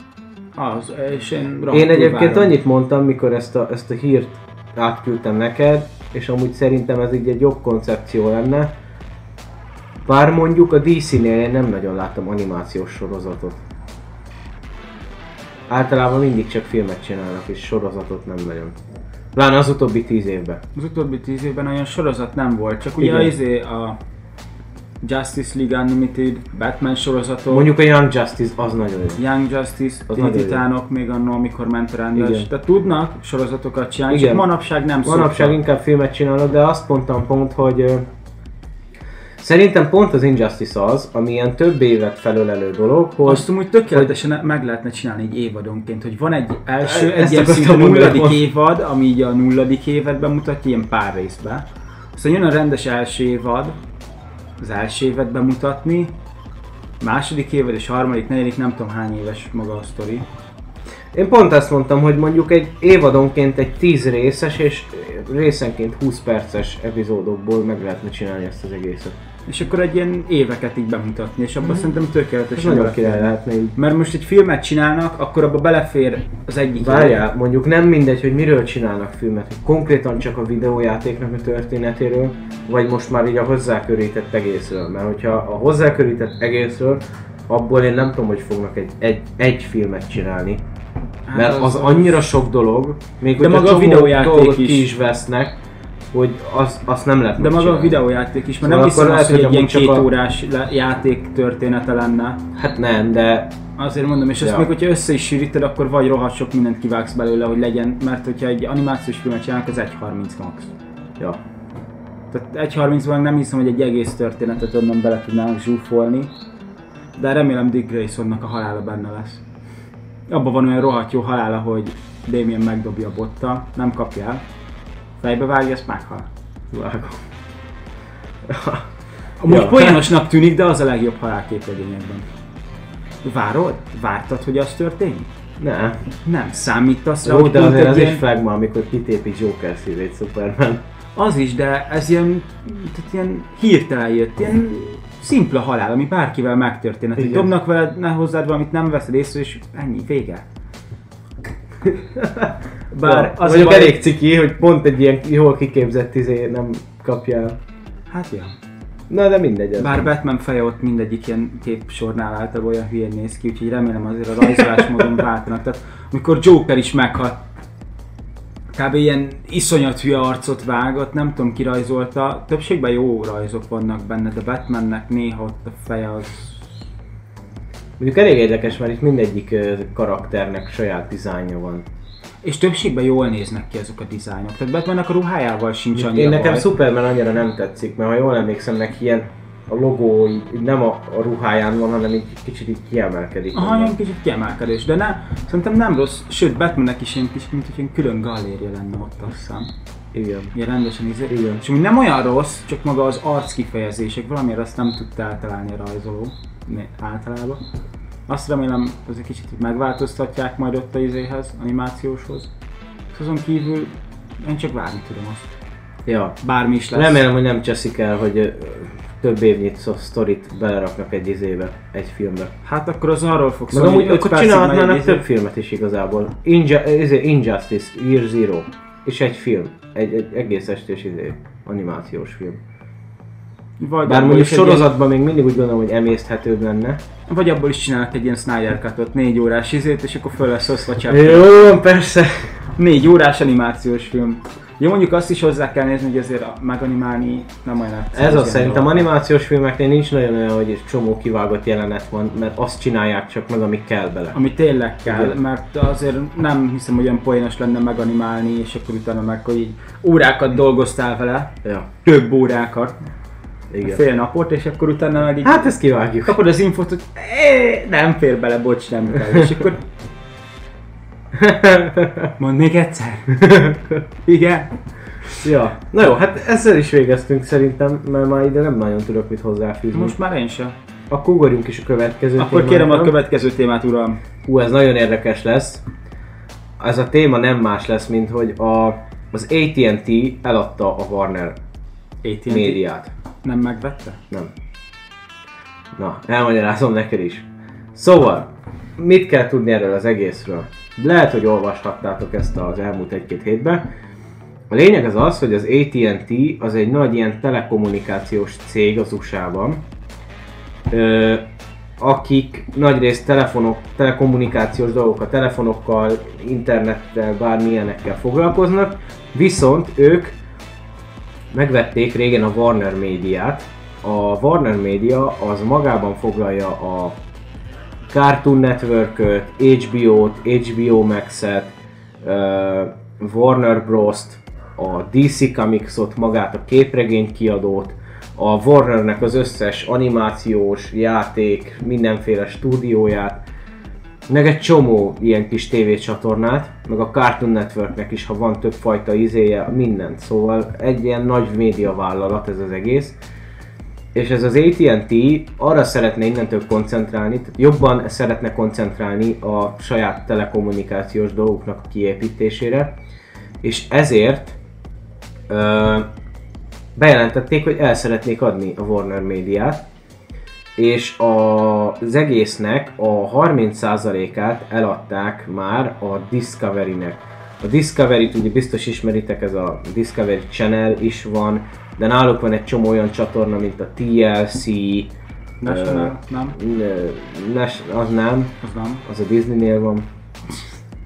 B: Az, és én
A: Én egyébként
B: várom.
A: annyit mondtam, mikor ezt a, ezt a hírt átküldtem neked, és amúgy szerintem ez így egy jobb koncepció lenne. Bár mondjuk a DC-nél én nem nagyon láttam animációs sorozatot. Általában mindig csak filmet csinálnak, és sorozatot nem nagyon. Pláne az utóbbi tíz évben.
B: Az utóbbi tíz évben olyan sorozat nem volt, csak ugye
A: Igen.
B: izé a Justice League Unlimited, Batman sorozatok,
A: Mondjuk a Young Justice az nagyon jó.
B: Young Justice,
A: Az
B: Teen
A: nagyon jó.
B: Titánok még annól, amikor ment a rendes. Tehát tudnak sorozatokat csinálni,
A: Igen.
B: csak manapság nem
A: Manapság
B: szoktak.
A: inkább filmet csinálnak, de azt mondtam pont, hogy szerintem pont az Injustice az, ami ilyen több évet felölelő dolog, hogy
B: Azt úgy tökéletesen meg lehetne csinálni egy évadonként, hogy van egy első, egy ilyen szinte nulladik
A: most.
B: évad, ami így a nulladik évet bemutatja, ilyen pár részbe. Aztán jön a rendes első évad, az első évet bemutatni, második évad és harmadik, negyedik, nem tudom hány éves maga a sztori.
A: Én pont ezt mondtam, hogy mondjuk egy évadonként egy 10 részes és részenként 20 perces epizódokból meg lehetne csinálni ezt az egészet.
B: És akkor egy ilyen éveket így bemutatni, és abban szerintem
A: Ez
B: tökéletesen
A: nagyon király lehetne így.
B: Mert most egy filmet csinálnak, akkor abba belefér az egyik
A: Várjál, mondjuk nem mindegy, hogy miről csinálnak filmet, hogy konkrétan csak a videójátéknak a történetéről, vagy most már így a hozzákörített egészről. Mert hogyha a hozzákörített egészről, abból én nem tudom, hogy fognak egy, egy, egy filmet csinálni.
B: Hát
A: Mert az annyira sok dolog, még
B: De maga a videójáték is.
A: ki is vesznek, hogy az, azt nem lehet
B: De maga a
A: megcsinálni.
B: videójáték is, mert
A: Szóval
B: nem hiszem azt, hogy egy ilyen két
A: a-
B: órás játék története lenne.
A: Hát nem, de
B: Azért mondom, és azt
A: Ja.
B: még hogyha össze is sűríted, akkor vagy rohadt sok mindent kivágsz belőle, hogy legyen, mert hogyha egy animációs filmet csinálnak, az 1.30 max.
A: ja.
B: Tehát 1.30-ban nem hiszem, hogy egy egész történetet onnan bele tudnának zsúfolni. De remélem Dick Graysonnak a halála benne lesz. Abban van olyan rohadt jó halála, hogy Damien megdobja a botta, nem kapja el. Fejbe vágja, ezt meghal.
A: Vágom.
B: Amúgy
A: Ja.
B: poénosnak tűnik, de az a legjobb halál képregényekben. Várod? Vártad, hogy az történik?
A: Ne.
B: Nem, számítasz rá,
A: Jó,
B: hogy
A: de azért az is
B: ilyen-
A: flagma, amikor kitépi Joker szívét Superman.
B: Az is, de ez ilyen, tehát ilyen hirtelen jött, ilyen szimpla halál, ami bárkivel megtörténhet. Hogy
A: Igen.
B: dobnak veled, ne hozzád valamit, nem veszed észre, és ennyi, vége. Bár
A: ja,
B: az
A: mondjuk
B: baj-
A: elég ciki, hogy pont egy ilyen jól kiképzett izé nem kapja el.
B: Hát ja.
A: Na de mindegy. Ez
B: Bár Batman feje ott mindegyik ilyen képsornál általában olyan hülyén néz ki, úgyhogy remélem azért a rajzolásmódon váltanak. Tehát amikor Joker is meghal, kb. ilyen iszonyat hülye arcot vágott, nem tudom ki rajzolta. Többségben jó rajzok vannak benne, de Batmannek néha ott a feje az...
A: Mondjuk elég érdekes, mert itt mindegyik karakternek saját dizájnja van.
B: És többségben jól néznek ki ezek a dizájnok. Tehát Batmannek a ruhájával sincs annyira
A: Én nekem
B: baj.
A: Superman annyira nem tetszik, mert ha jól emlékszem, neki ilyen a logó így, nem a, a ruháján van, hanem így kicsit így kiemelkedik.
B: Aha, ilyen kicsit kiemelkedés, de ne, szerintem nem rossz, sőt Batmannek is ilyen kicsit, mint hogy ilyen külön galléria lenne ott azt hiszem.
A: Igen.
B: Ilyen rendesen izé.
A: Igen.
B: És nem olyan rossz, csak maga az arc kifejezések, valamiért azt nem tudta eltalálni a rajzoló általában. Azt remélem, hogy egy kicsit megváltoztatják majd ott a izéhez, animációshoz. És azon kívül én csak várni tudom azt.
A: Ja.
B: Bármi is lesz.
A: Remélem, hogy nem cseszik el, hogy több évnyi szó- sztorit beleraknak egy izébe, egy filmbe.
B: Hát akkor az arról fog szólni,
A: amúgy
B: hogy
A: akkor csinálhatnának
B: egy izé.
A: több filmet is igazából. Inja, izé, Injustice, Year Zero. És egy film. Egy, egy egész estés izé, animációs film.
B: Vagy
A: Bár mondjuk
B: egy
A: sorozatban még mindig úgy gondolom, hogy emészthetőbb lenne.
B: Vagy abból is csinálnak egy ilyen Snyder Cut-ot, négy órás izét, és akkor föl lesz osztva csak.
A: Jó, persze.
B: Négy órás animációs film. Jó, mondjuk azt is hozzá kell nézni, hogy azért meganimálni nem olyan egyszerű.
A: Ez az szerintem animációs filmeknél nincs nagyon olyan, hogy egy csomó kivágott jelenet van, mert azt csinálják csak meg, ami kell bele.
B: Ami tényleg kell,
A: Igen.
B: mert azért nem hiszem, hogy olyan poénos lenne meganimálni, és akkor utána meg, hogy így órákat dolgoztál vele,
A: Ja,
B: több órákat,
A: igen.
B: fél napot, és akkor utána meg így
A: Hát ezt kivágjuk.
B: kapod az infot, hogy "É, nem fér bele, bocs, nem kell. És akkor mondd még egyszer. Igen.
A: ja. Na jó, hát ezzel is végeztünk szerintem, mert már ide nem nagyon tudok mit hozzáfűzni.
B: Most már én sem.
A: Akkor ugorjunk is a következő
B: Akkor kérem a
A: témára.
B: következő témát, uram.
A: Hú, ez nagyon érdekes lesz. Ez a téma nem más lesz, mint hogy a, az AT&T eladta a Warner
B: AT&T
A: médiát.
B: Nem megvette?
A: Nem. Na, elmagyarázom neked is. Szóval, mit kell tudni erről az egészről? Lehet, hogy olvashattátok ezt az elmúlt egy-két hétben. A lényeg az az, hogy az AT&T az egy nagy ilyen telekommunikációs cég az USA-ban, ö, akik nagyrészt telefonok, telekommunikációs dolgokkal, telefonokkal, internettel, bármilyenekkel foglalkoznak, viszont ők megvették régen a Warner médiát. A Warner Media az magában foglalja a Cartoon Network-öt, HBO-t, HBO Max-et, Warner Bros-t, a DC Comics-ot, magát a képregény kiadót, a Warnernek az összes animációs, játék, mindenféle stúdióját, meg egy csomó ilyen kis tévécsatornát, meg a Cartoon Networknek is, ha van több fajta izéje, mindent. Szóval egy ilyen nagy médiavállalat ez az egész. És ez az AT&T arra szeretne innentől koncentrálni, jobban szeretne koncentrálni a saját telekommunikációs dolgoknak a kiépítésére, és ezért ö, bejelentették, hogy el szeretnék adni a Warner médiát, és a, az egésznek a 30%-át eladták már a Discovery-nek. A Discovery-t ugye biztos ismeritek, ez a Discovery Channel is van, de náluk van egy csomó olyan csatorna, mint a TLC,
B: National? Nem?
A: ö, Nas- az nem,
B: Az nem.
A: az a Disneynél van.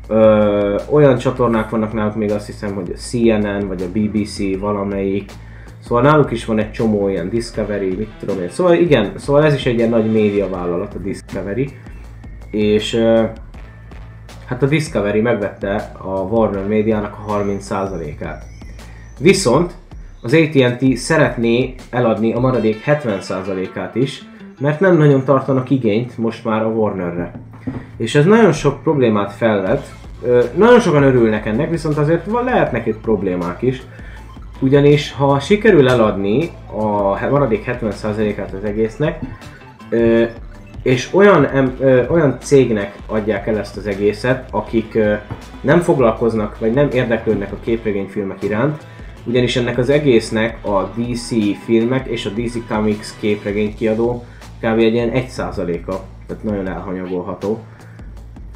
A: Ö, olyan csatornák vannak náluk még azt hiszem, hogy a CNN vagy a BBC valamelyik. Szóval náluk is van egy csomó ilyen Discovery, mit tudom én. Szóval igen, szóval ez is egy ilyen nagy médiavállalat a Discovery. És hát a Discovery megvette a Warner médiának a 30%-át. Viszont az AT&T szeretné eladni a maradék 70%-át is, mert nem nagyon tartanak igényt most már a Warnerre. És ez nagyon sok problémát felvet, nagyon sokan örülnek ennek, viszont azért van- lehetnek itt problémák is. Ugyanis ha sikerül eladni a maradék 70%-át az egésznek, ö, és olyan, em, ö, olyan cégnek adják el ezt az egészet, akik ö, nem foglalkoznak, vagy nem érdeklődnek a képregényfilmek iránt, ugyanis ennek az egésznek a DC filmek és a DC Comics képregény kiadó kb. egy ilyen 1%-a, tehát nagyon elhanyagolható.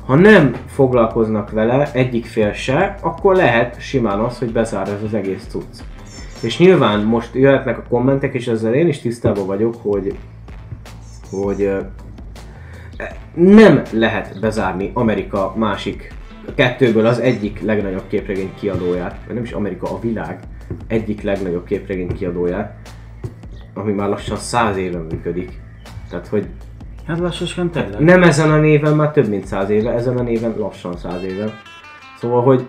A: Ha nem foglalkoznak vele egyik fél se, akkor lehet simán az, hogy bezár ez az egész cucc. És nyilván most jöhetnek a kommentek, és ezzel én is tisztában vagyok, hogy, hogy nem lehet bezárni Amerika másik, a kettőből az egyik legnagyobb képregény kiadóját, vagy nem is Amerika, a világ egyik legnagyobb képregény kiadóját, ami már lassan száz éve működik. Tehát, hogy
B: Hát lassacskán tényleg.
A: nem ezen a néven már több mint száz éve, ezen a néven lassan száz éve. Szóval, hogy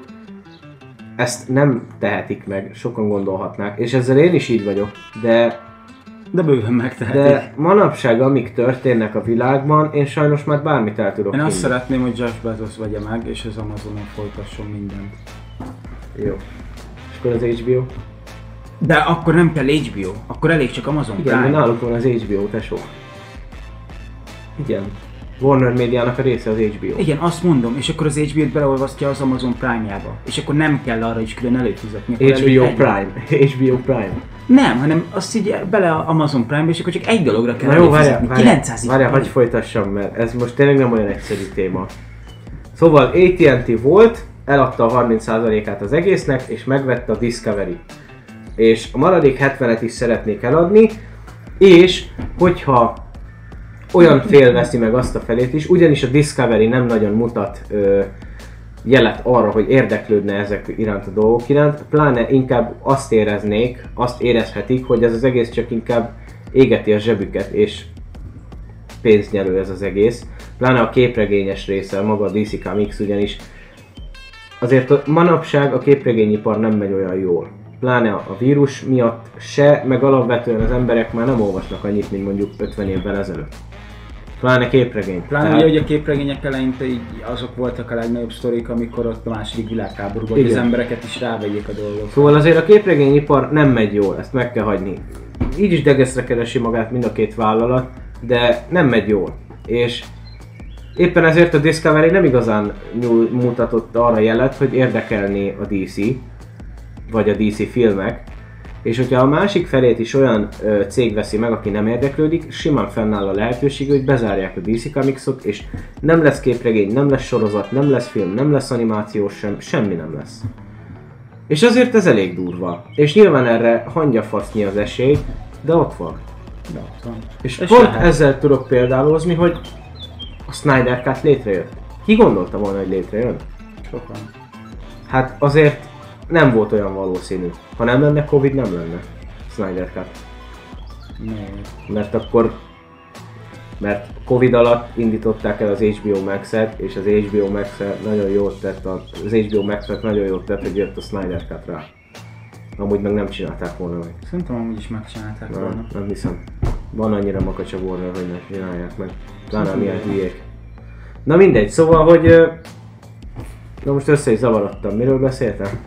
A: ezt nem tehetik meg, sokan gondolhatnák, és ezzel én is így vagyok, de,
B: De bőven megtehetik.
A: de manapság amik történnek a világban, én sajnos már bármit el tudok
B: Én azt
A: hinni.
B: szeretném, hogy Jeff Bezos vegye meg, és az Amazonon folytasson mindent.
A: Jó. És akkor az HBO?
B: De akkor nem kell HBO, akkor elég csak Amazon
A: Igen,
B: Prime.
A: náluk van az HBO, tesó. Igen. Warner médiának a része az HBO.
B: Igen, azt mondom, és akkor az HBO-t beleolvasztja az Amazon Prime-jába. És akkor nem kell arra is külön előfizetni.
A: HBO Prime. HBO Prime.
B: Nem, hanem azt így bele a Amazon Prime-ba, és akkor csak egy dologra kell
A: Na jó, várjál, várjál,
B: 900
A: várjál, hagyj folytassam, mert ez most tényleg nem olyan egyszerű téma. Szóval AT&T volt, eladta a 30%-át az egésznek, és megvette a Discovery. És a maradék 70-et is szeretnék eladni, És hogyha olyan fél veszi meg azt a felét is, ugyanis a Discovery nem nagyon mutat ö, jelet arra, hogy érdeklődne ezek iránt a dolgok iránt, pláne inkább azt éreznék, azt érezhetik, hogy ez az egész csak inkább égeti a zsebüket, és pénznyelő ez az egész. Pláne a képregényes része, maga a DC Comics ugyanis azért a manapság a képregényipar nem megy olyan jól. Pláne a vírus miatt se, meg alapvetően az emberek már nem olvasnak annyit, mint mondjuk 50 évvel ezelőtt. Pláne képregény.
B: Pláne Tehát... ugye, hogy a képregények eleinte így azok voltak a legnagyobb sztorik, amikor ott a második világháború volt, az embereket is rávegyék a dolgok.
A: Szóval azért a képregényipar nem megy jól, ezt meg kell hagyni. Így is degeszre keresi magát mind a két vállalat, de nem megy jól. És éppen ezért a Discovery nem igazán nyúl, mutatott arra jelet, hogy érdekelni a DC, vagy a DC filmek, és hogyha a másik felét is olyan ö, cég veszi meg, aki nem érdeklődik, simán fennáll a lehetőség, hogy bezárják a DC Comicsot, és nem lesz képregény, nem lesz sorozat, nem lesz film, nem lesz animáció sem, semmi nem lesz. És azért ez elég durva. És nyilván erre hangyafasznyi az esély, de ott van.
B: De ott van.
A: És,
B: És
A: pont
B: lehet.
A: ezzel tudok példálozni, hogy a Snyder Cut létrejött. Ki gondolta volna, hogy létrejön?
B: Sokan.
A: Hát azért nem volt olyan valószínű. Ha nem lenne Covid, nem lenne Snyder Cut. Mert akkor mert Covid alatt indították el az HBO Max-et, és az HBO max nagyon jót tett, a- az HBO Max-et nagyon jót tett, hogy jött a Snyder Cut rá. Amúgy meg nem csinálták volna meg.
B: Szerintem amúgy is megcsinálták volna.
A: Nem, nem hiszem. Van annyira makacs a Warner, hogy ne csinálják meg. Pláne milyen hülyék. Na mindegy, szóval, hogy... Na most össze is zavarodtam. Miről beszéltem?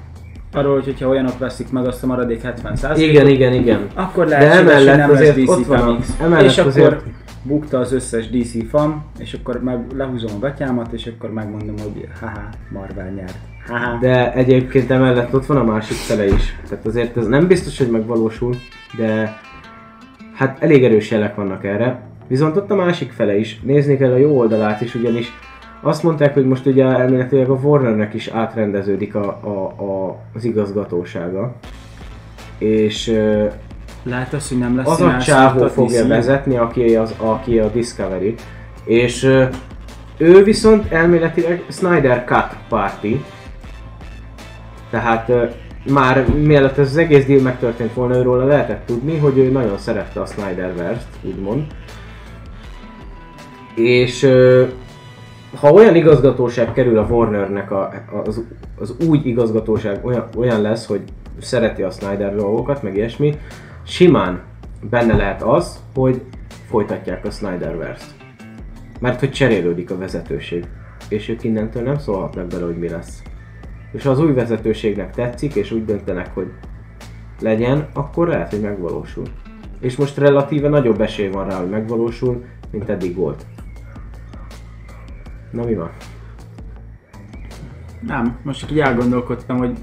B: Arról, hogy hogyha olyanok veszik meg azt a maradék 70
A: Igen, igen, igen.
B: akkor
A: De
B: lehetséges, hogy
A: emellett
B: nem lesz DC
A: ott van emellett
B: és akkor
A: azért-
B: bukta az összes DC fan, és akkor meg lehúzom a gatyámat, és akkor megmondom, hogy haha, Marvel nyert. Haha.
A: De egyébként emellett ott van a másik fele is. Tehát azért ez nem biztos, hogy megvalósul, de hát elég erős jelek vannak erre. Viszont ott a másik fele is. Nézni kell a jó oldalát is, ugyanis azt mondták, hogy most ugye elméletileg a Warnernek is átrendeződik a, a, a, az igazgatósága. És
B: Lehet az, hogy nem lesz
A: az a csávó fogja
B: DC?
A: vezetni, aki, az, aki a Discovery. És ő viszont elméletileg Snyder Cut Party. Tehát már mielőtt ez az egész deal megtörtént volna, őről lehetett tudni, hogy ő nagyon szerette a Snyderverse-t, úgymond. És ha olyan igazgatóság kerül a Warnernek, a, az, az úgy igazgatóság olyan, olyan lesz, hogy szereti a Snyder dolgokat, meg ilyesmi, simán benne lehet az, hogy folytatják a Snyderverse-t. Mert hogy cserélődik a vezetőség. És ők innentől nem szólhatnak bele, hogy mi lesz. És ha az új vezetőségnek tetszik, és úgy döntenek, hogy legyen, akkor lehet, hogy megvalósul. És most relatíve nagyobb esély van rá, hogy megvalósul, mint eddig volt. Na mi van?
B: Nem, most csak így elgondolkodtam, hogy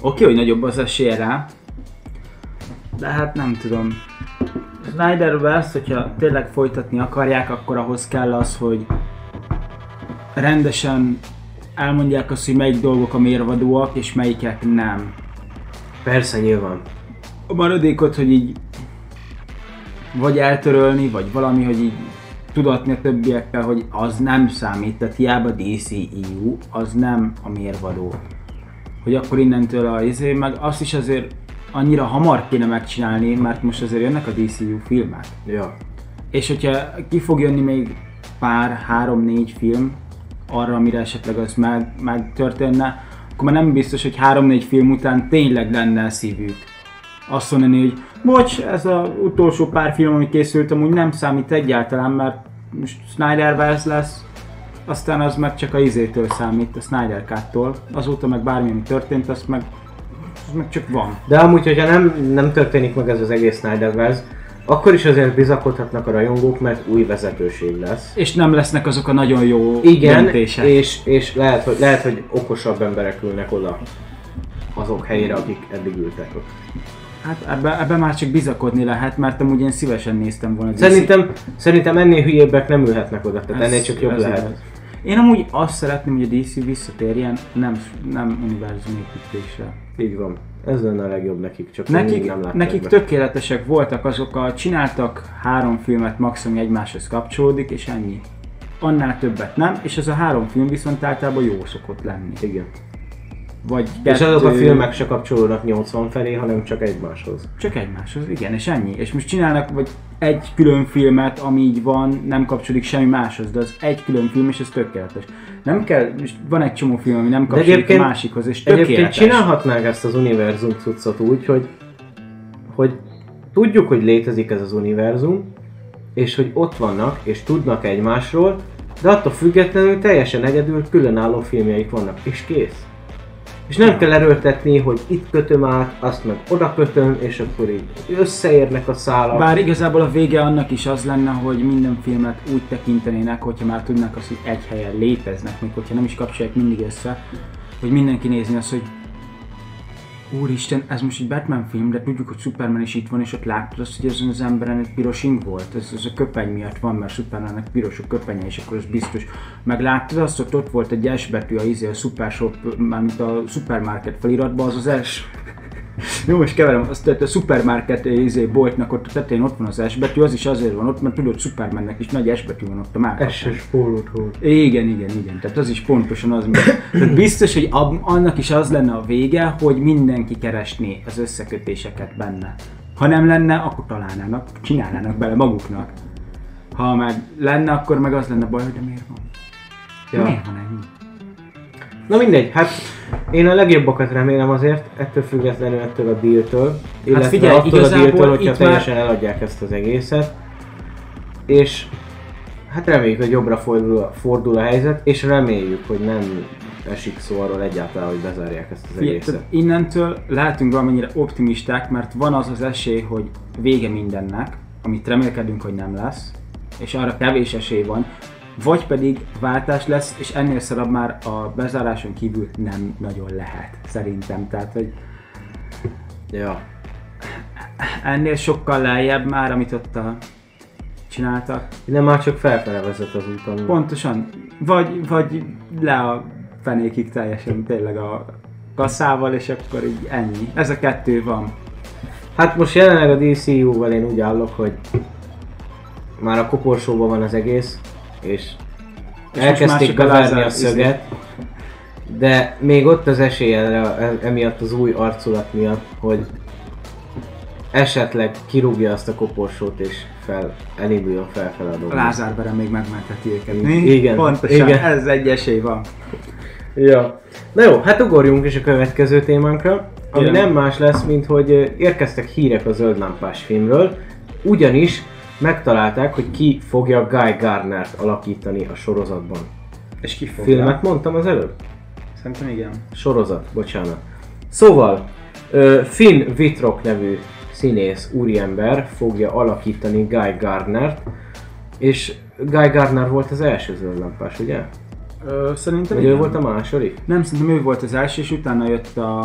B: oké, hogy nagyobb az esélye rá, de hát nem tudom. Snyderverse, hogyha tényleg folytatni akarják, akkor ahhoz kell az, hogy rendesen elmondják azt, hogy melyik dolgok a mérvadóak, és melyikek nem.
A: Persze, nyilván.
B: A maradékot, hogy így vagy eltörölni, vagy valami, hogy így tudatni a többiekkel, hogy az nem számít, tehát hiába DCEU, az nem a mérvadó. Hogy akkor innentől a izé, meg azt is azért annyira hamar kéne megcsinálni, mert most azért jönnek a DCU filmek.
A: Ja.
B: És hogyha ki fog jönni még pár, három-négy film arra, amire esetleg az meg, megtörténne, akkor már nem biztos, hogy három-négy film után tényleg lenne szívük. Azt mondani, hogy bocs, ez az utolsó pár film, ami készült, amúgy nem számít egyáltalán, mert most Snyderverse lesz, aztán az meg csak a izétől számít, a Snyder Cut-tól. Azóta meg bármi, ami történt, azt meg, az meg csak van.
A: De amúgy, hogyha nem, nem történik meg ez az egész Snyderverse, akkor is azért bizakodhatnak a rajongók, mert új vezetőség lesz.
B: És nem lesznek azok a nagyon jó
A: Igen,
B: döntések.
A: és, és lehet, hogy, lehet, hogy okosabb emberek ülnek oda azok helyére, akik eddig ültek ott.
B: Hát ebbe, ebbe már csak bizakodni lehet, mert amúgy én szívesen néztem volna DC
A: Szerintem, szerintem ennél hülyébbek nem ülhetnek oda, tehát
B: Ez-
A: ennél csak jobb lehet.
B: igaz. Én amúgy azt szeretném, hogy a DC visszatérjen, nem, nem univerzum építésre.
A: Így van. Ez lenne a legjobb nekik, csak
B: Nekik,
A: nem
B: nekik
A: be.
B: tökéletesek voltak azok a, csináltak három filmet, maximum egymáshoz kapcsolódik, és ennyi. Annál többet nem, és ez a három film viszont általában jó szokott lenni.
A: Igen.
B: Vagy
A: És azok a
B: kettő-
A: filmek se kapcsolódnak 80 felé, hanem csak egymáshoz.
B: Csak egymáshoz, igen, és ennyi. És most csinálnak vagy egy külön filmet, ami így van, nem kapcsolódik semmi máshoz, de az egy külön film, és ez tökéletes. Nem kell, most van egy csomó film, ami nem kapcsolódik a másikhoz, és tökéletes.
A: Egyébként csinálhatnánk ezt az univerzum cuccot úgy, hogy, hogy tudjuk, hogy létezik ez az univerzum, és hogy ott vannak, és tudnak egymásról, de attól függetlenül teljesen egyedül különálló filmjeik vannak, és kész. És nem kell erőltetni, hogy itt kötöm át, azt meg oda kötöm, és akkor így összeérnek a szálak.
B: Bár igazából a vége annak is az lenne, hogy minden filmet úgy tekintenének, hogyha már tudnak azt, hogy egy helyen léteznek, még hogyha nem is kapcsolják mindig össze, hogy mindenki nézni azt, hogy Úristen, ez most egy Batman film, de tudjuk, hogy Superman is itt van, és ott láttad azt, hogy ezen az emberen egy piros ing volt. Ez, ez a köpeny miatt van, mert Supermannek piros a köpenye, és akkor az biztos. Meg láttad azt, hogy ott volt egy S betű a, izé, a Super Shop, mármint a Supermarket feliratban, az az S. Jó, most keverem, azt tehát a supermarket izé, boltnak ott a tetején ott van az S betű, az is azért van ott, mert tudod, Supermannek is nagy S betű van ott a márkatán.
A: Pólót volt.
B: Igen, igen, igen. Tehát az is pontosan az. Tehát biztos, hogy ab, annak is az lenne a vége, hogy mindenki keresné az összekötéseket benne. Ha nem lenne, akkor találnának, csinálnának bele maguknak. Ha meg lenne, akkor meg az lenne baj, hogy de miért van?
A: Ja.
B: Miért van ennyi?
A: Na mindegy, hát én a legjobbakat remélem azért, ettől függetlenül ettől a dealtől, illetve
B: Hát figyelj,
A: attól a dealtől, hogyha
B: itt már-
A: teljesen eladják ezt az egészet. És hát reméljük, hogy jobbra fordul, a- fordul a helyzet, és reméljük, hogy nem esik szó arról egyáltalán, hogy bezárják ezt az egészet.
B: tehát innentől lehetünk valamennyire optimisták, mert van az az esély, hogy vége mindennek, amit remélkedünk, hogy nem lesz, és arra kevés esély van, vagy pedig váltás lesz, és ennél szarabb már a bezáráson kívül nem nagyon lehet, szerintem. Tehát, hogy
A: Ja.
B: ennél sokkal lejjebb már, amit ott a csináltak.
A: Nem már csak felfele vezet az úton.
B: Pontosan. Vagy, vagy le a fenékig teljesen tényleg a kasszával, és akkor így ennyi. Ez a kettő van.
A: Hát most jelenleg a DCU-val én úgy állok, hogy már a koporsóban van az egész, és,
B: És
A: elkezdték beverni a szöget, de még ott az esély erre, e- emiatt az új arculat miatt, hogy esetleg kirúgja azt a koporsót és fel, elinduljon felfele a
B: A
A: dolog.
B: Lázár Bere még megmenteti őket.
A: Igen,
B: Mi?
A: igen,
B: Pontosan,
A: igen.
B: ez egy esély van.
A: Ja. Na jó, hát ugorjunk is a következő témánkra, ami
B: Igen.
A: nem más lesz, mint hogy érkeztek hírek a zöld lámpás filmről, ugyanis megtalálták, hogy ki fogja Guy Gardnert alakítani a sorozatban.
B: És ki fogja?
A: Filmet mondtam az előbb?
B: Szerintem igen.
A: Sorozat, bocsánat. Szóval, Finn Wittrock nevű színész úriember fogja alakítani Guy Gardnert, és Guy Gardner volt az első zöld lámpás, ugye?
B: Ö, szerintem
A: Vagy
B: igen.
A: ő volt a második?
B: Nem, szerintem ő volt az első, és utána jött a,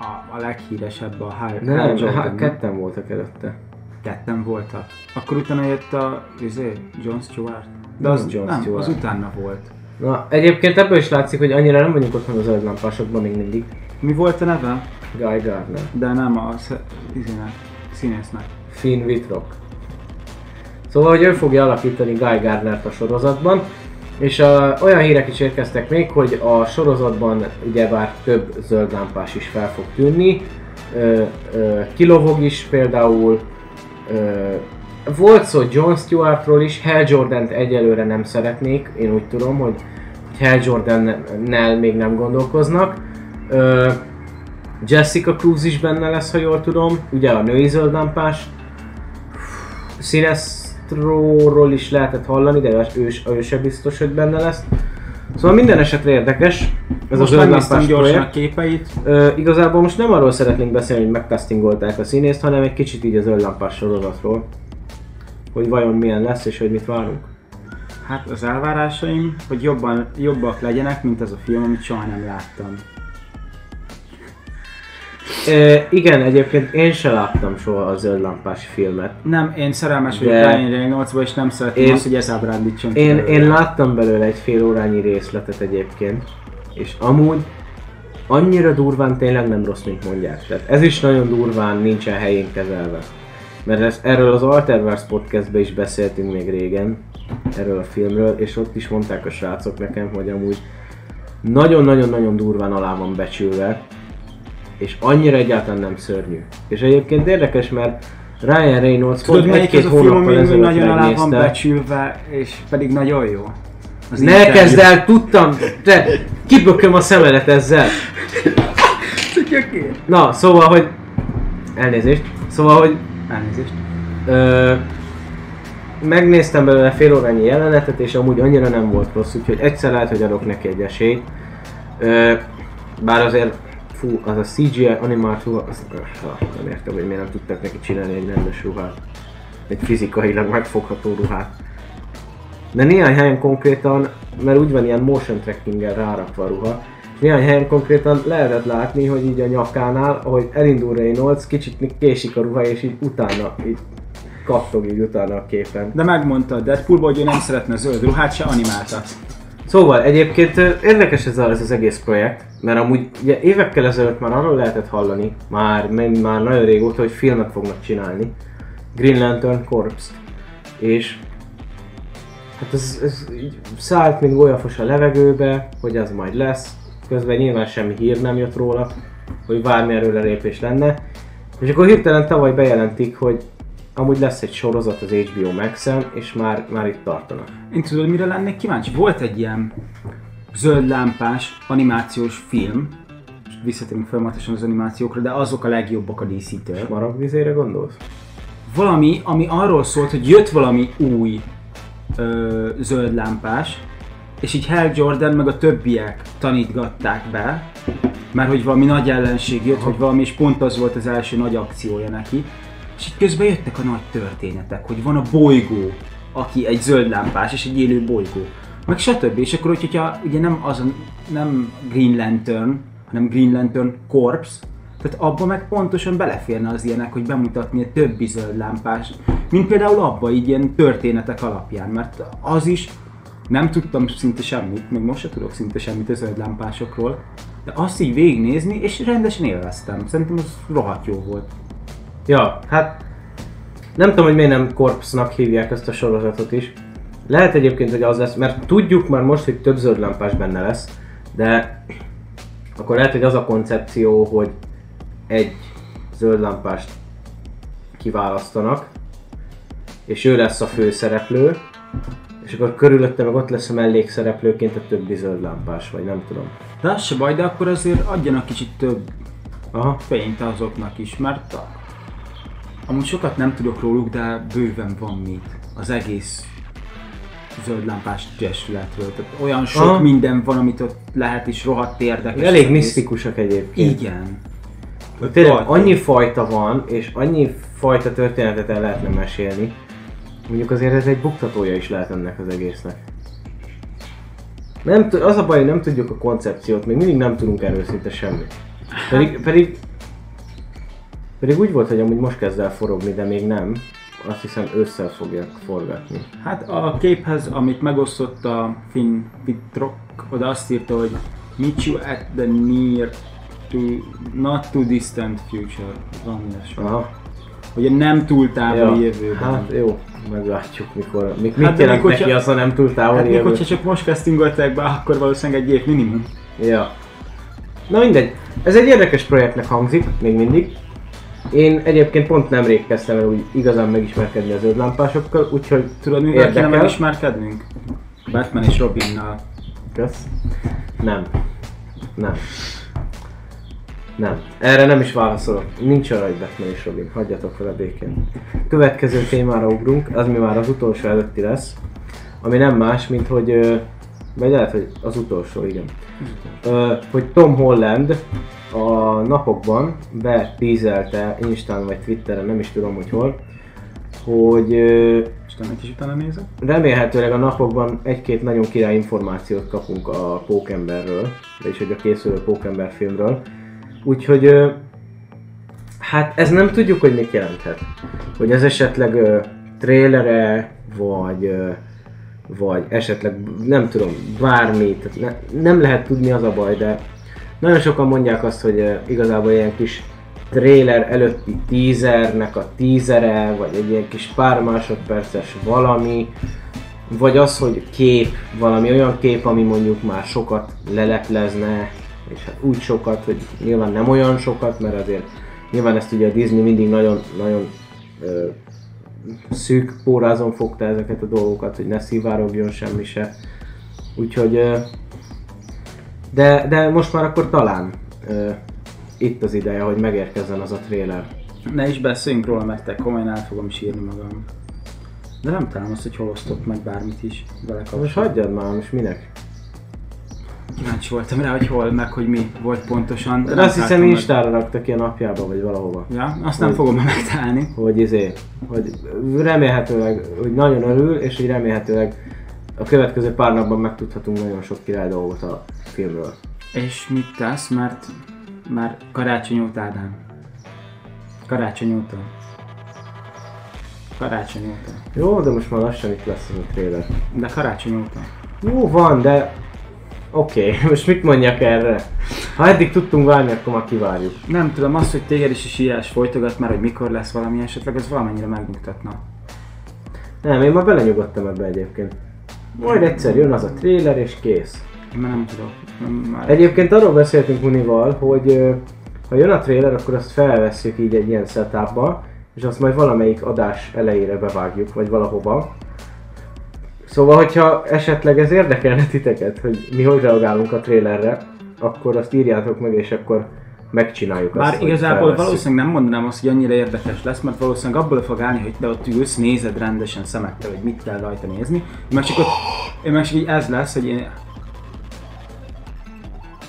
B: a, a leghíresebb, a High
A: Nem,
B: Hal
A: hát
B: Jordan.
A: ketten voltak előtte.
B: Ketten voltak. Akkor utána jött a izé, John Stewart. De
A: Nem
B: az,
A: Jon
B: nem,
A: Stewart.
B: az utána volt.
A: Na, egyébként ebből is látszik, hogy annyira nem vagyunk otthon a zöld lámpásokban még mindig.
B: Mi volt a neve?
A: Guy Gardner.
B: De nem a izének, színésznek.
A: Finn Wittrock. Szóval, hogy ő fogja alakítani Guy Gardnert a sorozatban, és a, olyan hírek is érkeztek még, hogy a sorozatban ugyebár több zöld lámpás is fel fog tűnni. Ö, ö, Kilovog is például. Volt szó John Stewartról is, Hal Jordan-t egyelőre nem szeretnék, én úgy tudom, hogy Hal Jordan-nel még nem gondolkoznak. Ö, Jessica Cruz is benne lesz, ha jól tudom, ugye a női. Sinestro-ról is lehetett hallani, de ő, ő se biztos, hogy benne lesz. Szóval minden esetre érdekes ez
B: Most
A: a
B: megnéztem gyorsan a
A: projekt.
B: képeit.
A: Ö, igazából most nem arról szeretnénk beszélni, hogy megcastingolták a színészt, hanem egy kicsit így a zöld lámpás sorozatról. Hogy vajon milyen lesz és hogy mit várunk.
B: Hát az elvárásaim, hogy jobban, jobbak legyenek, mint az a film, amit soha nem láttam.
A: E, igen, egyébként én se láttam soha a zöld lámpás filmet.
B: Nem, én szerelmes vagyok
A: De-
B: Ryan Reynoldsba, és nem szeretném
A: Én-
B: azt, hogy ez ábrándítson
A: Én,
B: belőle.
A: én láttam belőle egy fél órányi részletet egyébként, és amúgy annyira durván tényleg nem rossz, mint mondják. Tehát ez is nagyon durván nincsen helyén kezelve. Mert ez, erről az Alterverse podcastben is beszéltünk még régen, erről a filmről, és ott is mondták a srácok nekem, hogy amúgy nagyon-nagyon-nagyon durván alá van becsülve, és annyira egyáltalán nem szörnyű. És egyébként érdekes, mert Ryan Reynolds
B: Tudod,
A: pont egy-két hónappal ezelőtt
B: nagyon alá van becsülve, és pedig nagyon jó? Az
A: Ne
B: interjú.
A: kezd el, tudtam! Te, kibököm a szemedet ezzel! Na, szóval, hogy... Elnézést. Szóval, hogy
B: Elnézést.
A: Ö, megnéztem belőle fél órányi jelenetet, és amúgy annyira nem volt rossz, úgyhogy egyszer lehet, hogy adok neki egy esélyt. Ö, bár azért, fú, az a CGI animált ruha, az, öh, nem értem, hogy miért nem tudtak neki csinálni egy rendes ruhát. Egy fizikailag megfogható ruhát. De néhány helyen konkrétan, mert úgy van ilyen motion tracking-gel rárakva a ruha, néhány helyen konkrétan lehetett látni, hogy így a nyakánál, ahogy elindul Reynolds, kicsit késik a ruha, és így utána, így kattog így utána a képen.
B: De megmondta Deadpoolból, hogy ő nem szeretne zöld ruhát, se animáltat.
A: Szóval egyébként érdekes ez, a, ez az egész projekt, mert amúgy ugye évekkel ezelőtt már arról lehetett hallani, már, már nagyon régóta, hogy filmet fognak csinálni. Green Lantern Corps. És hát ez, ez így szállt, mint golyafos a levegőbe, hogy az majd lesz. Közben nyilván semmi hír nem jött róla, hogy bármi előrelépés lenne. És akkor hirtelen tavaly bejelentik, hogy amúgy lesz egy sorozat az HBO Max-en, és már, már itt tartanak.
B: Én tudod, mire lennék kíváncsi? Volt egy ilyen zöld lámpás animációs film, most visszatérünk folyamatosan az animációkra, de azok a legjobbak a DC-től.
A: Maragvizére gondolsz?
B: Valami, ami arról szólt, hogy jött valami új ö, zöld lámpás, és így Hal Jordan meg a többiek tanítgatták be, mert hogy valami nagy ellenség jött, hogy valami, és pont az volt az első nagy akciója neki. És így közben jöttek a nagy történetek, hogy van a bolygó, aki egy zöld lámpás, és egy élő bolygó. Meg stb. És akkor, hogyha ugye nem az nem Green Lantern, hanem Green Lantern Corps, tehát abba meg pontosan beleférne az ilyenek, hogy bemutatni a többi zöld lámpás, mint például abba így ilyen történetek alapján, mert az is nem tudtam szinte semmit, még most se tudok szinte semmit a zöld lámpásokról, de azt így végignézni, és rendesen élveztem. Szerintem az rohadt jó volt.
A: Ja, hát nem tudom, hogy miért nem Corpsnak hívják ezt a sorozatot is. Lehet egyébként, hogy az lesz, mert tudjuk már most, hogy több zöld lámpás benne lesz, de akkor lehet, hogy az a koncepció, hogy egy zöld lámpást kiválasztanak, és ő lesz a főszereplő, és akkor körülötte meg ott lesz a mellékszereplőként a többi zöld lámpás, vagy nem tudom.
B: De az se baj, de akkor azért adjanak kicsit több
A: Aha.
B: fényt azoknak is, mert amúgy sokat nem tudok róluk, de bőven van mit az egész zöldlámpás testületről. Tehát olyan sok
A: Aha.
B: minden van, amit ott lehet is rohadt érdekes.
A: Elég
B: egész.
A: misztikusak egyébként.
B: Igen.
A: Tényleg
B: Rohadt
A: annyi fajta van, és annyi fajta történetet el lehetne mesélni. Mondjuk azért ez egy buktatója is lehet ennek az egésznek. Nem, tud- az a baj, hogy nem tudjuk a koncepciót, még mindig nem tudunk erről szinte semmit. Pedig, pedig, pedig úgy volt, hogy amúgy most kezd el forogni, de még nem. Azt hiszem ősszel fogják forgatni.
B: Hát a képhez, amit megosztott a Finn Pitrok, oda azt írta, hogy Meet you at the near to not too distant future. Ilyesmi.
A: Aha.
B: Ugye nem túl távoli jövőben.
A: Hát jó, meglátjuk mikor. Mik,
B: Hát
A: mit jelent neki az, ha nem túl távoli
B: Hát
A: jövő?
B: hogyha csak most castingolták be, akkor valószínűleg egy év minimum.
A: Ja. Na mindegy. Ez egy érdekes projektnek hangzik, még mindig. Én egyébként pont nemrég kezdtem el úgy igazán megismerkedni az zöldlámpásokkal, úgyhogy
B: Tudod, mivel kéne
A: Érdekel.
B: megismerkednünk? Batman és Robinnal.
A: Kösz. Nem. Nem. Nem. Erre nem is válaszolok. Nincs arra, hogy Batman és Robin. Hagyjatok vele békén. Következő témára ugrunk, az mi már az utolsó előtti lesz. Ami nem más, mint hogy... Vagy lehet, hogy az utolsó, igen. Hogy Tom Holland a napokban betízelte Instán vagy Twitteren, nem is tudom, hogy hol, hogy
B: És te is utána nézek?
A: remélhetőleg a napokban egy-két nagyon király információt kapunk a Pókemberről, vagyis hogy a készülő Pókember filmről. Úgyhogy hát ez nem tudjuk, hogy mit jelenthet. Hogy ez esetleg ö, trélere, vagy ö, vagy esetleg nem tudom, bármi, tehát ne, nem lehet tudni az a baj, de nagyon sokan mondják azt, hogy uh, igazából ilyen kis trailer előtti teasernek a teasere, vagy egy ilyen kis pár másodperces valami, vagy az, hogy kép, valami olyan kép, ami mondjuk már sokat leleplezne, és hát úgy sokat, hogy nyilván nem olyan sokat, mert azért nyilván ezt ugye a Disney mindig nagyon, nagyon ö, szűk pórázon fogta ezeket a dolgokat, hogy ne szivárogjon semmi se. Úgyhogy, ö, de, de most már akkor talán ö, itt az ideje, hogy megérkezzen az a trailer.
B: Ne is beszéljünk róla, mert te komolyan el fogom sírni magam. De nem találom azt, hogy hol osztott meg bármit is vele
A: Most
B: kapcsolatban.
A: hagyjad már, most minek?
B: Kíváncsi voltam rá, hogy hol, meg hogy mi volt pontosan.
A: De azt hiszem. Instára raktak ki a napjába, vagy valahova.
B: Ja, azt nem
A: Hogy-
B: fogom megtalálni.
A: hogy izé, hogy remélhetőleg, hogy nagyon örül, és hogy remélhetőleg a következő pár napban megtudhatunk nagyon sok király dolgot a filmről.
B: És mit tesz, mert már karácsony óta Ádám. Karácsony óta. Karácsony óta.
A: Jó, de most már lassan itt lesz az a trailer.
B: De karácsony óta.
A: Jó van, de oké, okay. most mit mondjak erre? Ha eddig tudtunk várni, akkor már kivárjuk.
B: Nem tudom, az, hogy téged is a sírás folytogat már, hogy mikor lesz valami esetleg, az valamennyire megnyugtatna.
A: Nem, én már belenyugodtam ebbe egyébként. Majd egyszer jön az a trailer és kész.
B: Én már nem tudok. Nem, már...
A: Egyébként arról beszéltünk Munival, hogy ha jön a trailer, akkor azt felvesszük így egy ilyen setupba, és azt majd valamelyik adás elejére bevágjuk, vagy valahova. Szóval, hogyha esetleg ez érdekelne titeket, hogy mi hogy reagálunk a trailerre, akkor azt írjátok meg, és akkor megcsináljuk azt,
B: Bár
A: hogy
B: igazából valószínűleg nem mondanám azt, hogy annyira érdekes lesz, mert valószínűleg abból fog állni, hogy te ott ülsz, nézed rendesen szemekkel, hogy mit kell rajta nézni. Én meg csak ott, én meg csak így ez lesz, hogy én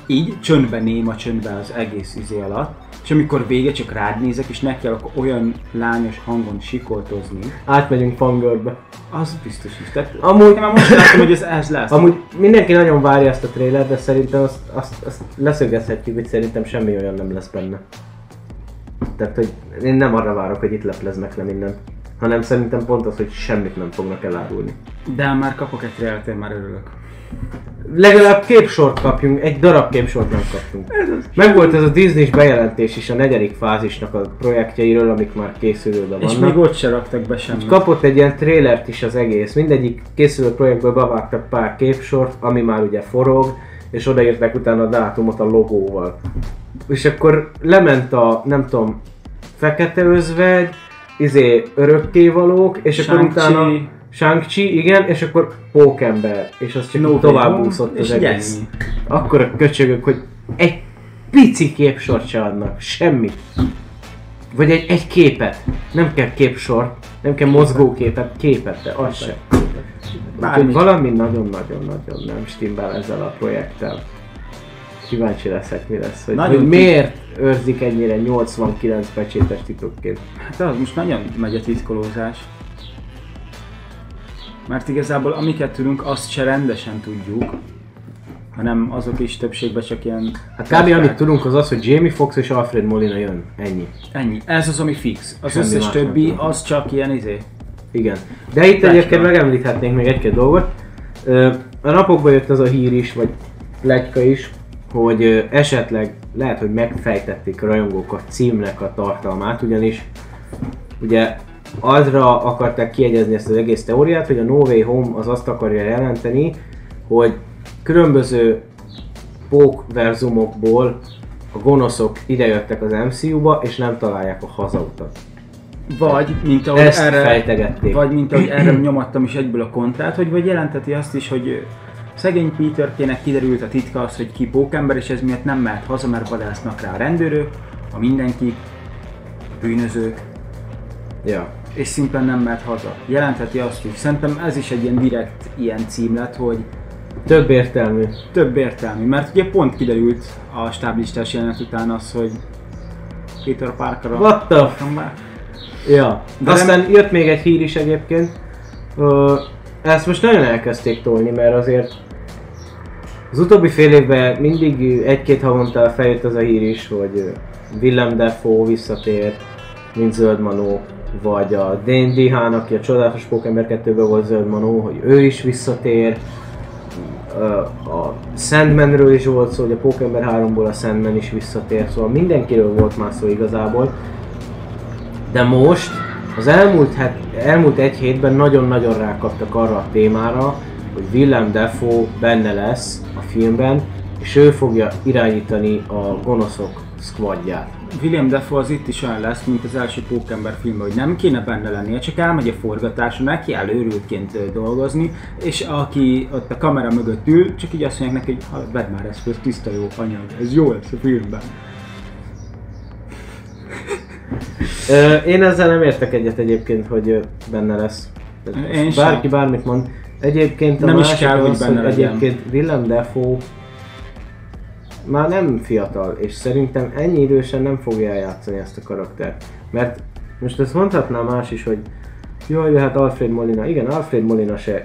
B: így csöndben néma csöndben az egész izé alatt, és amikor vége csak rád nézek, és nekiállok olyan lányos hangon sikoltozni,
A: Átmegyünk fangörbe.
B: az biztos is. Tehát,
A: Amúgy-
B: én már most látom, hogy ez, ez lesz.
A: Amúgy mindenki nagyon várja ezt a trailert, de szerintem azt, azt, azt leszögezhetjük, hogy szerintem semmi olyan nem lesz benne. Tehát, hogy én nem arra várok, hogy itt lepleznek le mindent. Hanem szerintem pont az, hogy semmit nem fognak elárulni.
B: De már kapok egy trailert, én már örülök.
A: Legalább képsort kapjunk, egy darab képsort nem kaptunk. Meg volt ez a Disney-s bejelentés is a negyedik fázisnak a projektjeiről, amik már készülőben
B: És
A: vannak.
B: még ott se raktak be semmit.
A: Kapott egy ilyen trailert is az egész. Mindegyik készülő projektből bevágtak pár képsort, ami már ugye forog, és odaírták utána a dátumot a logóval. És akkor lement a, nem tudom, fekete özvegy, izé örökkévalók, és akkor
B: Shang-Chi.
A: utána Shang-Chi, igen, és akkor Pókember, és az csak
B: No
A: tovább úszott az egész. Akkor a köcsögök, hogy egy pici képsort se adnak, semmit. Vagy egy, egy képet. Nem kell képsor, nem kell mozgóképet, képet, de az se. Úgyhogy valami nagyon-nagyon-nagyon nem stimmel ezzel a projekttel. Kíváncsi leszek, mi lesz, hogy,
B: Nagyon
A: hogy miért őrzik ennyire 89 pecsétes titokként.
B: Hát az most nagyon megy a titkolózás. Mert igazából amiket tudunk, azt se rendesen tudjuk, hanem azok is többségben csak ilyen...
A: Hát kb. amit tudunk az az, hogy Jamie Foxx és Alfred Molina jön. Ennyi.
B: Ennyi. Ez az, ami fix. Az
A: Semmi
B: összes többi, az csak ilyen izé.
A: Igen. De itt
B: Becska.
A: egyébként megemlíthetnénk még egy-két dolgot. A napokban jött az a hír is, vagy plegyka is, hogy esetleg lehet, hogy megfejtették a rajongók a címnek a tartalmát, ugyanis ugye azra akarták kiegyezni ezt az egész teóriát, hogy a No Way Home az azt akarja jelenteni, hogy különböző pókverzumokból a gonoszok idejöttek az MCU-ba, és nem találják a hazautat.
B: Vagy, mint ahogy
A: Ezt
B: erre...
A: fejtegették.
B: Vagy mint ahogy erre nyomattam is egyből a kontrát, hogy vagy jelenteti azt is, hogy szegény Peterkének kiderült a titka az, hogy ki pókember, és ez miatt nem mehet haza, mert vadásznak rá a rendőrök, a mindenki, a bűnözők,
A: Ja.
B: És szimplán nem mehet haza. Jelentheti azt is. Szerintem ez is egy ilyen direkt ilyen cím lett, hogy
A: Több értelmű.
B: több értelmű, mert ugye pont kiderült a stáblistás jelenet után az, hogy Peter Parker a
A: What the Ja.
B: De
A: De Aztán jött még egy hír is egyébként. Ö, ezt most nagyon elkezdték tolni, mert azért az utóbbi fél évben mindig egy-két havonta feljött az a hír is, hogy Willem Dafoe visszatér, mint Zöld Manó, vagy a Dane DeHaan, aki a Csodálatos Pókember 2-ben volt Zöld Manó, hogy ő is visszatér. A Sandmanről is volt szó, hogy a Pókember 3-ból a Sandman is visszatér, szóval mindenkiről volt már szó igazából. De most, az elmúlt, het, elmúlt egy hétben nagyon-nagyon rákaptak arra a témára, hogy Willem Dafoe benne lesz a filmben, és ő fogja irányítani a gonoszok squadját.
B: William Dafoe az itt is olyan lesz, mint az első Pókember filmben, hogy nem kéne benne lennie, csak elmegy a forgatásra, neki áll őrültként dolgozni, és aki ott a kamera mögött ül, csak így azt mondják neki, hogy "Ha, vedd már ezt, ez tiszta jó anyag, ez jó lesz a filmben.
A: Én ezzel nem értek egyet egyébként, hogy benne lesz.
B: Én sem.
A: Bárki bármit mond. Egyébként a
B: Nem is
A: másik
B: kell, hogy
A: az,
B: benne
A: hogy egyébként Willem Dafoe már nem fiatal, és szerintem ennyi idősen nem fogja eljátszani ezt a karaktert. Mert most ezt mondhatná más is, hogy jaj, hát Alfred Molina. Igen, Alfred Molina se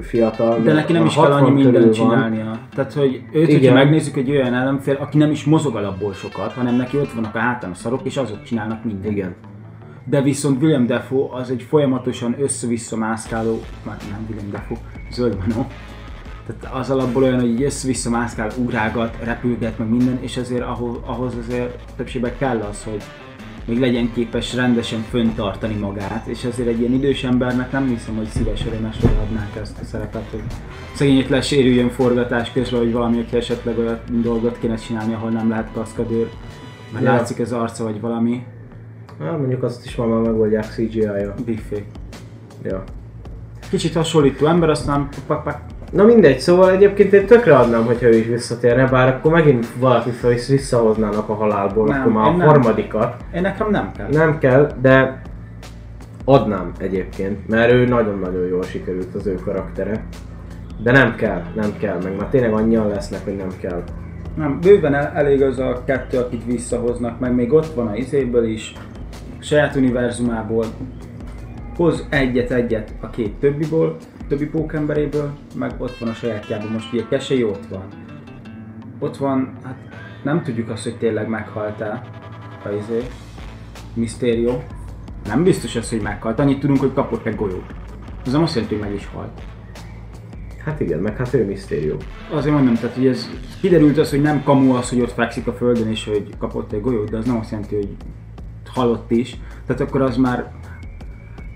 A: fiatal.
B: De neki nem is kell
A: 60
B: annyi mindent
A: van.
B: csinálnia. Tehát, hogy őt,
A: Igen.
B: hogyha megnézzük egy olyan ellenfél, aki nem is mozog alapból sokat, hanem neki ott vannak a hátán a szarok, és azok csinálnak mindent.
A: Igen.
B: De viszont William Defoe az egy folyamatosan össze-vissza mászkáló, már nem William Defoe, zöld manó. Tehát az alapból olyan, hogy így össze-vissza mászkál, ugrágat, repülget, meg minden, és azért ahhoz, ahhoz azért többségben kell az, hogy még legyen képes rendesen föntartani magát, és azért egy ilyen idős embernek nem hiszem, hogy szíves örömesre adnák ezt a szerepet, hogy szegényét lesérüljön forgatás közben, hogy valami, aki esetleg olyan dolgot kéne csinálni, ahol nem lehet kaszkadőr, mert
A: Ja.
B: látszik az arca, vagy valami.
A: Hát mondjuk azt is ma már megoldják CGI-ja.
B: Biffé.
A: Ja.
B: Kicsit hasonlító ember, aztán pak, pak.
A: Na mindegy, szóval egyébként én tökre adnám, hogyha ő is visszatérne, bár akkor megint valaki fel is visszahoznának a halálból,
B: Nem,
A: akkor már a
B: nem.
A: harmadikat.
B: Én nekem nem kell.
A: Nem kell, de adnám egyébként, mert ő nagyon-nagyon jól sikerült az ő karaktere. De nem kell, nem kell, meg már tényleg annyian lesznek, hogy nem kell.
B: Nem, bőven el, elég az a kettő, akit visszahoznak, meg még ott van a izéből is, saját univerzumából. Hoz egyet-egyet a két többiból, többi pókemberéből, meg ott van a sajátjában, most ugye Kesei ott van. Ott van, hát nem tudjuk azt, hogy tényleg meghalt-e a izé, Mysterio. Nem biztos az, hogy meghalt, annyit tudunk, hogy kapott egy golyót. Ez nem azt jelenti, hogy meg is halt.
A: Hát igen, meg hát ő misztérió.
B: Azért mondom, tehát hogy ez kiderült az, hogy nem kamu az, hogy ott fekszik a földön és hogy kapott egy golyót, de az nem azt jelenti, hogy halott is. Tehát akkor az már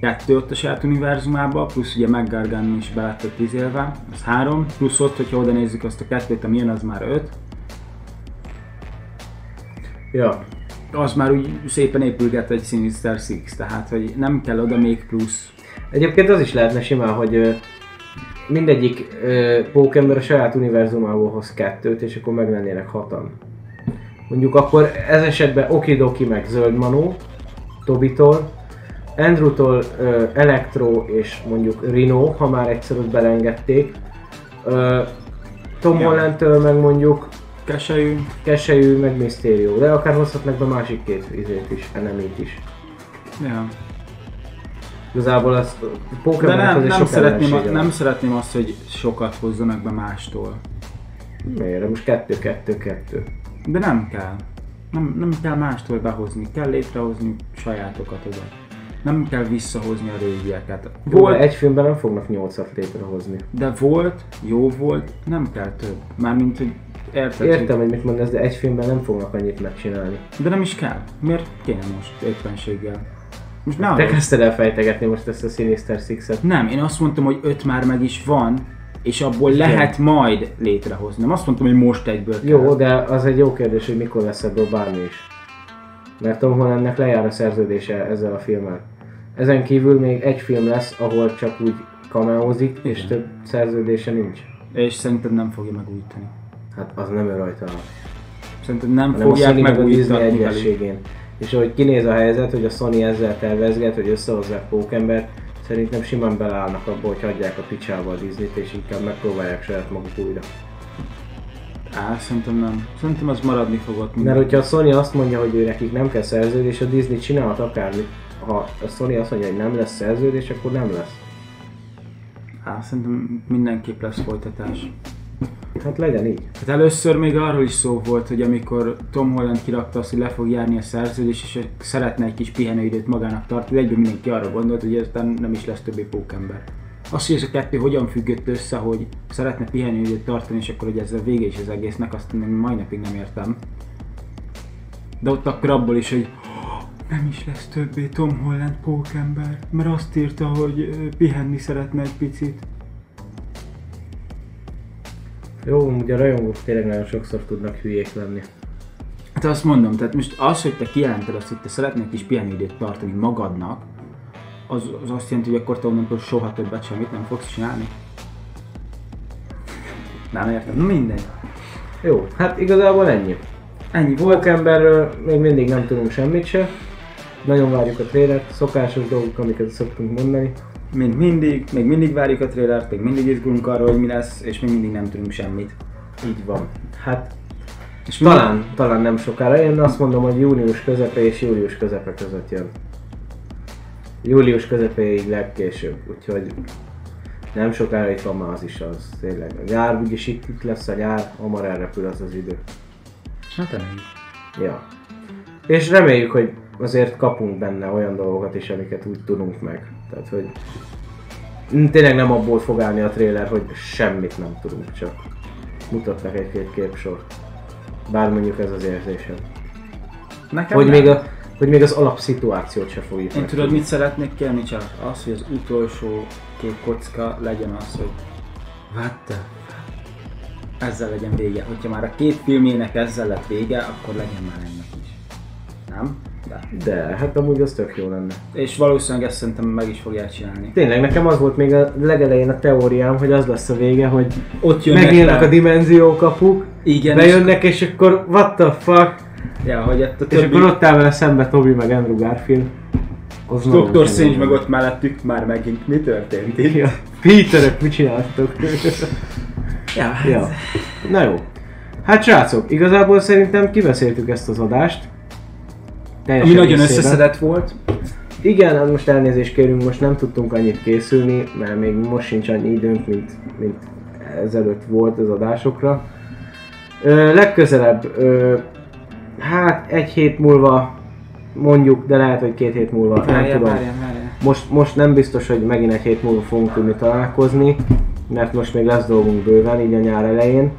B: kettő ott a saját univerzumába, plusz ugye McGargan is be lett ott izélve, az három, plusz ott, hogyha oda nézzük azt a kettőt, ami jön, az már öt.
A: Ja,
B: Az már úgy szépen épülget egy Sinister Six, tehát hogy nem kell oda még plusz.
A: Egyébként az is lehetne simán, hogy mindegyik pókember a saját univerzumából hoz kettőt, és akkor meglennének hatan. Mondjuk akkor ez esetben Okidoki meg Zöld Manó, Tobitól, Andrewtól ö, Electro és mondjuk Rino, ha már egyszer ott belengedték. Ö, Tom
B: Ja.
A: Hollandtől meg mondjuk
B: Keselyű,
A: Keselyű meg Mysterio, de akár hozhatnak be másik két izét is, enemit is.
B: ja.
A: Igazából az
B: De
A: Pokémon
B: nem, nem,
A: sok
B: szeretném,
A: van.
B: nem szeretném azt, hogy sokat hozzanak be mástól.
A: Miért? Most kettő, kettő, kettő.
B: De nem kell. Nem, nem kell mástól behozni, kell létrehozni sajátokat oda. Nem kell visszahozni a régieket.
A: Jó,
B: Volt,
A: de egy filmben nem fognak nyolcat létrehozni.
B: de volt, jó volt, nem kell több. Mármint, hogy érted,
A: Értem, hogy mit mondasz, de egy filmben nem fognak annyit megcsinálni.
B: De nem is kell. Miért kéne most éppenséggel? Most ne
A: Te kezdted el fejtegetni most ezt a Sinister Six-et.
B: Nem, én azt mondtam, hogy öt már meg is van, és abból lehet majd létrehozni. Nem azt mondtam, hogy most egyből kell.
A: Jó, de az egy jó kérdés, hogy mikor lesz ebből bármi is. Mert Tom Hollandnek lejár a szerződése ezzel a filmmel. Ezen kívül még egy film lesz, ahol csak úgy cameózik, és
B: Igen.
A: több szerződése nincs.
B: És szerinted nem fogja megújítani.
A: Hát az nem ő rajta.
B: Szerintem nem
A: hanem a
B: fogják megújítani
A: egyességén. És ahogy kinéz a helyzet, hogy a Sony ezzel tervezget, hogy összehozzák Pókembert, szerintem simán beleállnak abba, hogy hagyják a picsába a Disney-t, és inkább megpróbálják saját maguk újra.
B: Á, szerintem nem. Szerintem az maradni fogott
A: Mert hogyha a Sony azt mondja, hogy ő nekik nem kell szerződés, a Disney csinálhat akármit. Ha a Sony azt mondja, hogy nem lesz szerződés, akkor nem lesz.
B: Á, szerintem mindenképp lesz folytatás.
A: Hát legyen így.
B: Hát először még arról is szó volt, hogy amikor Tom Holland kirakta azt, hogy le fog járni a szerződés, és szeretne egy kis pihenőidőt magának tartani, egyben mindenki arra gondolt, hogy ezután nem is lesz többé pókember. Az, hogy ez a kettő hogyan függött össze, hogy szeretne pihenőidőt tartani, és akkor hogy ez a vége is az egésznek, azt még mai napig nem értem. De ott akkor abból is, hogy nem is lesz többé Tom Holland pókember, mert azt írta, hogy pihenni szeretne egy picit.
A: Jó, ugye a rajongók tényleg nagyon sokszor tudnak hülyék lenni.
B: Hát azt mondom, tehát most az, hogy te kijelented azt, hogy te szeretnél kis pihenőidőt tartani magadnak, az, az azt jelenti, hogy akkor te onnantól soha többet semmit nem fogsz csinálni. Nem értem, na mindegy.
A: Jó, hát igazából ennyi.
B: Ennyi volt.
A: Pókemberről még mindig nem tudunk semmit se. Nagyon várjuk a trélert, szokásos dolgok, amiket szoktunk mondani.
B: Mint mindig, még mindig várjuk a trailert, még mindig izgulunk arról, hogy mi lesz, és még mindig nem tudunk semmit.
A: Így van. Hát
B: És mi-
A: talán, talán nem sokára. Én azt mondom, hogy június közepe és július közepe között jön. Július közepéig legkésőbb, úgyhogy nem sokára itt van már az is az, tényleg. A nyár úgyis itt, itt lesz a nyár, hamar elrepül az az idő.
B: Hát reméljük.
A: Ja. És reméljük, hogy azért kapunk benne olyan dolgokat is, amiket úgy tudunk meg. Tehát, hogy tényleg nem abból fog állni a trailer, hogy semmit nem tudunk, csak mutatnak egy-két képsort. Bár mondjuk ez az érzésem.
B: Nekem
A: Hogy
B: nem.
A: még, a, hogy még az alapszituációt se fogjuk
B: Én tudod, mit szeretnék kérni csak? Az, hogy az utolsó két kocka legyen az, hogy what the ezzel legyen vége. Hogyha már a két filmjének ezzel lett vége, akkor legyen már ennek is. Nem? De.
A: De, hát amúgy az tök jó lenne.
B: És valószínűleg ezt szerintem meg is fogják csinálni.
A: Tényleg, nekem az volt még a legelején a teóriám, hogy az lesz a vége, hogy
B: Ott jönnek
A: megnyílnak
B: le.
A: a dimenziókapuk,
B: Igen,
A: bejönnek, és akkor what the fuck,
B: És, ja, hogy a
A: És
B: többi...
A: akkor ott áll vele szembe Toby meg Andrew Garfield. Az
B: Dr. Strange meg ott mellettük, már megint mi történt itt?
A: Ja. Peterök, mit csináltok?
B: Ja, hát
A: ja. Na jó. Hát srácok, igazából szerintem kibeszéltük ezt az adást. Teljes
B: Ami nagyon
A: egészében.
B: összeszedett volt.
A: Igen, hát most elnézést kérünk, most nem tudtunk annyit készülni, mert még most sincs annyi időnk, mint, mint ezelőtt volt az adásokra. Ö, legközelebb, ö, hát egy hét múlva mondjuk, de lehet, hogy két hét múlva, nem
B: Várjál,
A: tudom.
B: várjál, várjál.
A: Most, most nem biztos, hogy megint egy hét múlva fogunk tudni találkozni, mert most még lesz dolgunk bőven, így a nyár elején.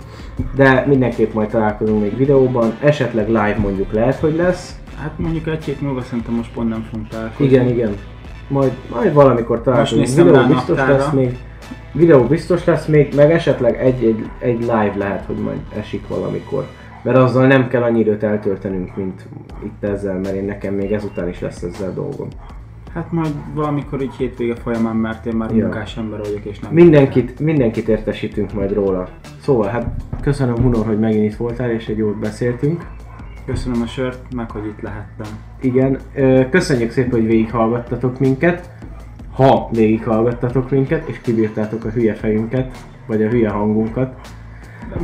A: De mindenképp majd találkozunk még videóban, esetleg live mondjuk lehet, hogy lesz.
B: Hát mondjuk egy hét múlva szerintem most pont nem fogunk találkozni.
A: Igen, igen. Majd, majd valamikor találkozunk.
B: néztem
A: Videó biztos
B: naptárra.
A: lesz még. Videó biztos lesz még, meg esetleg egy, egy, egy live lehet, hogy majd esik valamikor. Mert azzal nem kell annyi időt eltöltenünk, mint itt ezzel, mert én nekem még ezután is lesz ezzel dolgom.
B: Hát majd valamikor így hétvége folyamán, mert én már
A: Ja.
B: munkás ember vagyok és nem...
A: Mindenkit, mindenkit értesítünk majd róla. Szóval hát köszönöm Hunor, hogy megint itt voltál és egy jót beszéltünk.
B: Köszönöm a sört, meg hogy itt lehettem.
A: Igen, köszönjük szépen, hogy végighallgattatok minket. Ha végighallgattatok minket, és kibírtátok a hülye fejünket, vagy a hülye hangunkat.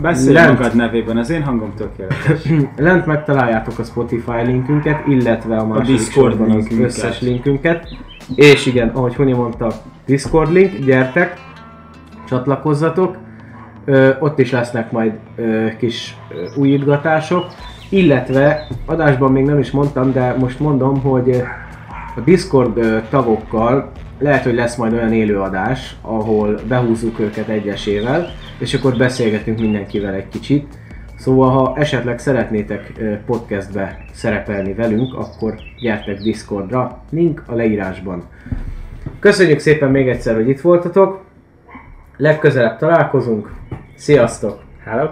B: Beszélj
A: Lent.
B: magad nevében, az én hangom tökéletes.
A: Lent megtaláljátok a Spotify linkünket, illetve a második
B: Discord linkünket.
A: összes linkünket. És igen, ahogy Huni mondta, Discord link, gyertek, csatlakozzatok. Ö, ott is lesznek majd ö, kis ö, újítgatások. Illetve, adásban még nem is mondtam, de most mondom, hogy ö, a Discord ö, tagokkal lehet, hogy lesz majd olyan élőadás, ahol behúzzuk őket egyesével, és akkor beszélgetünk mindenkivel egy kicsit. Szóval, ha esetleg szeretnétek ö, podcastbe szerepelni velünk, akkor gyertek Discordra, link a leírásban. Köszönjük szépen még egyszer, hogy itt voltatok. Legközelebb találkozunk. Sziasztok!
B: Hello,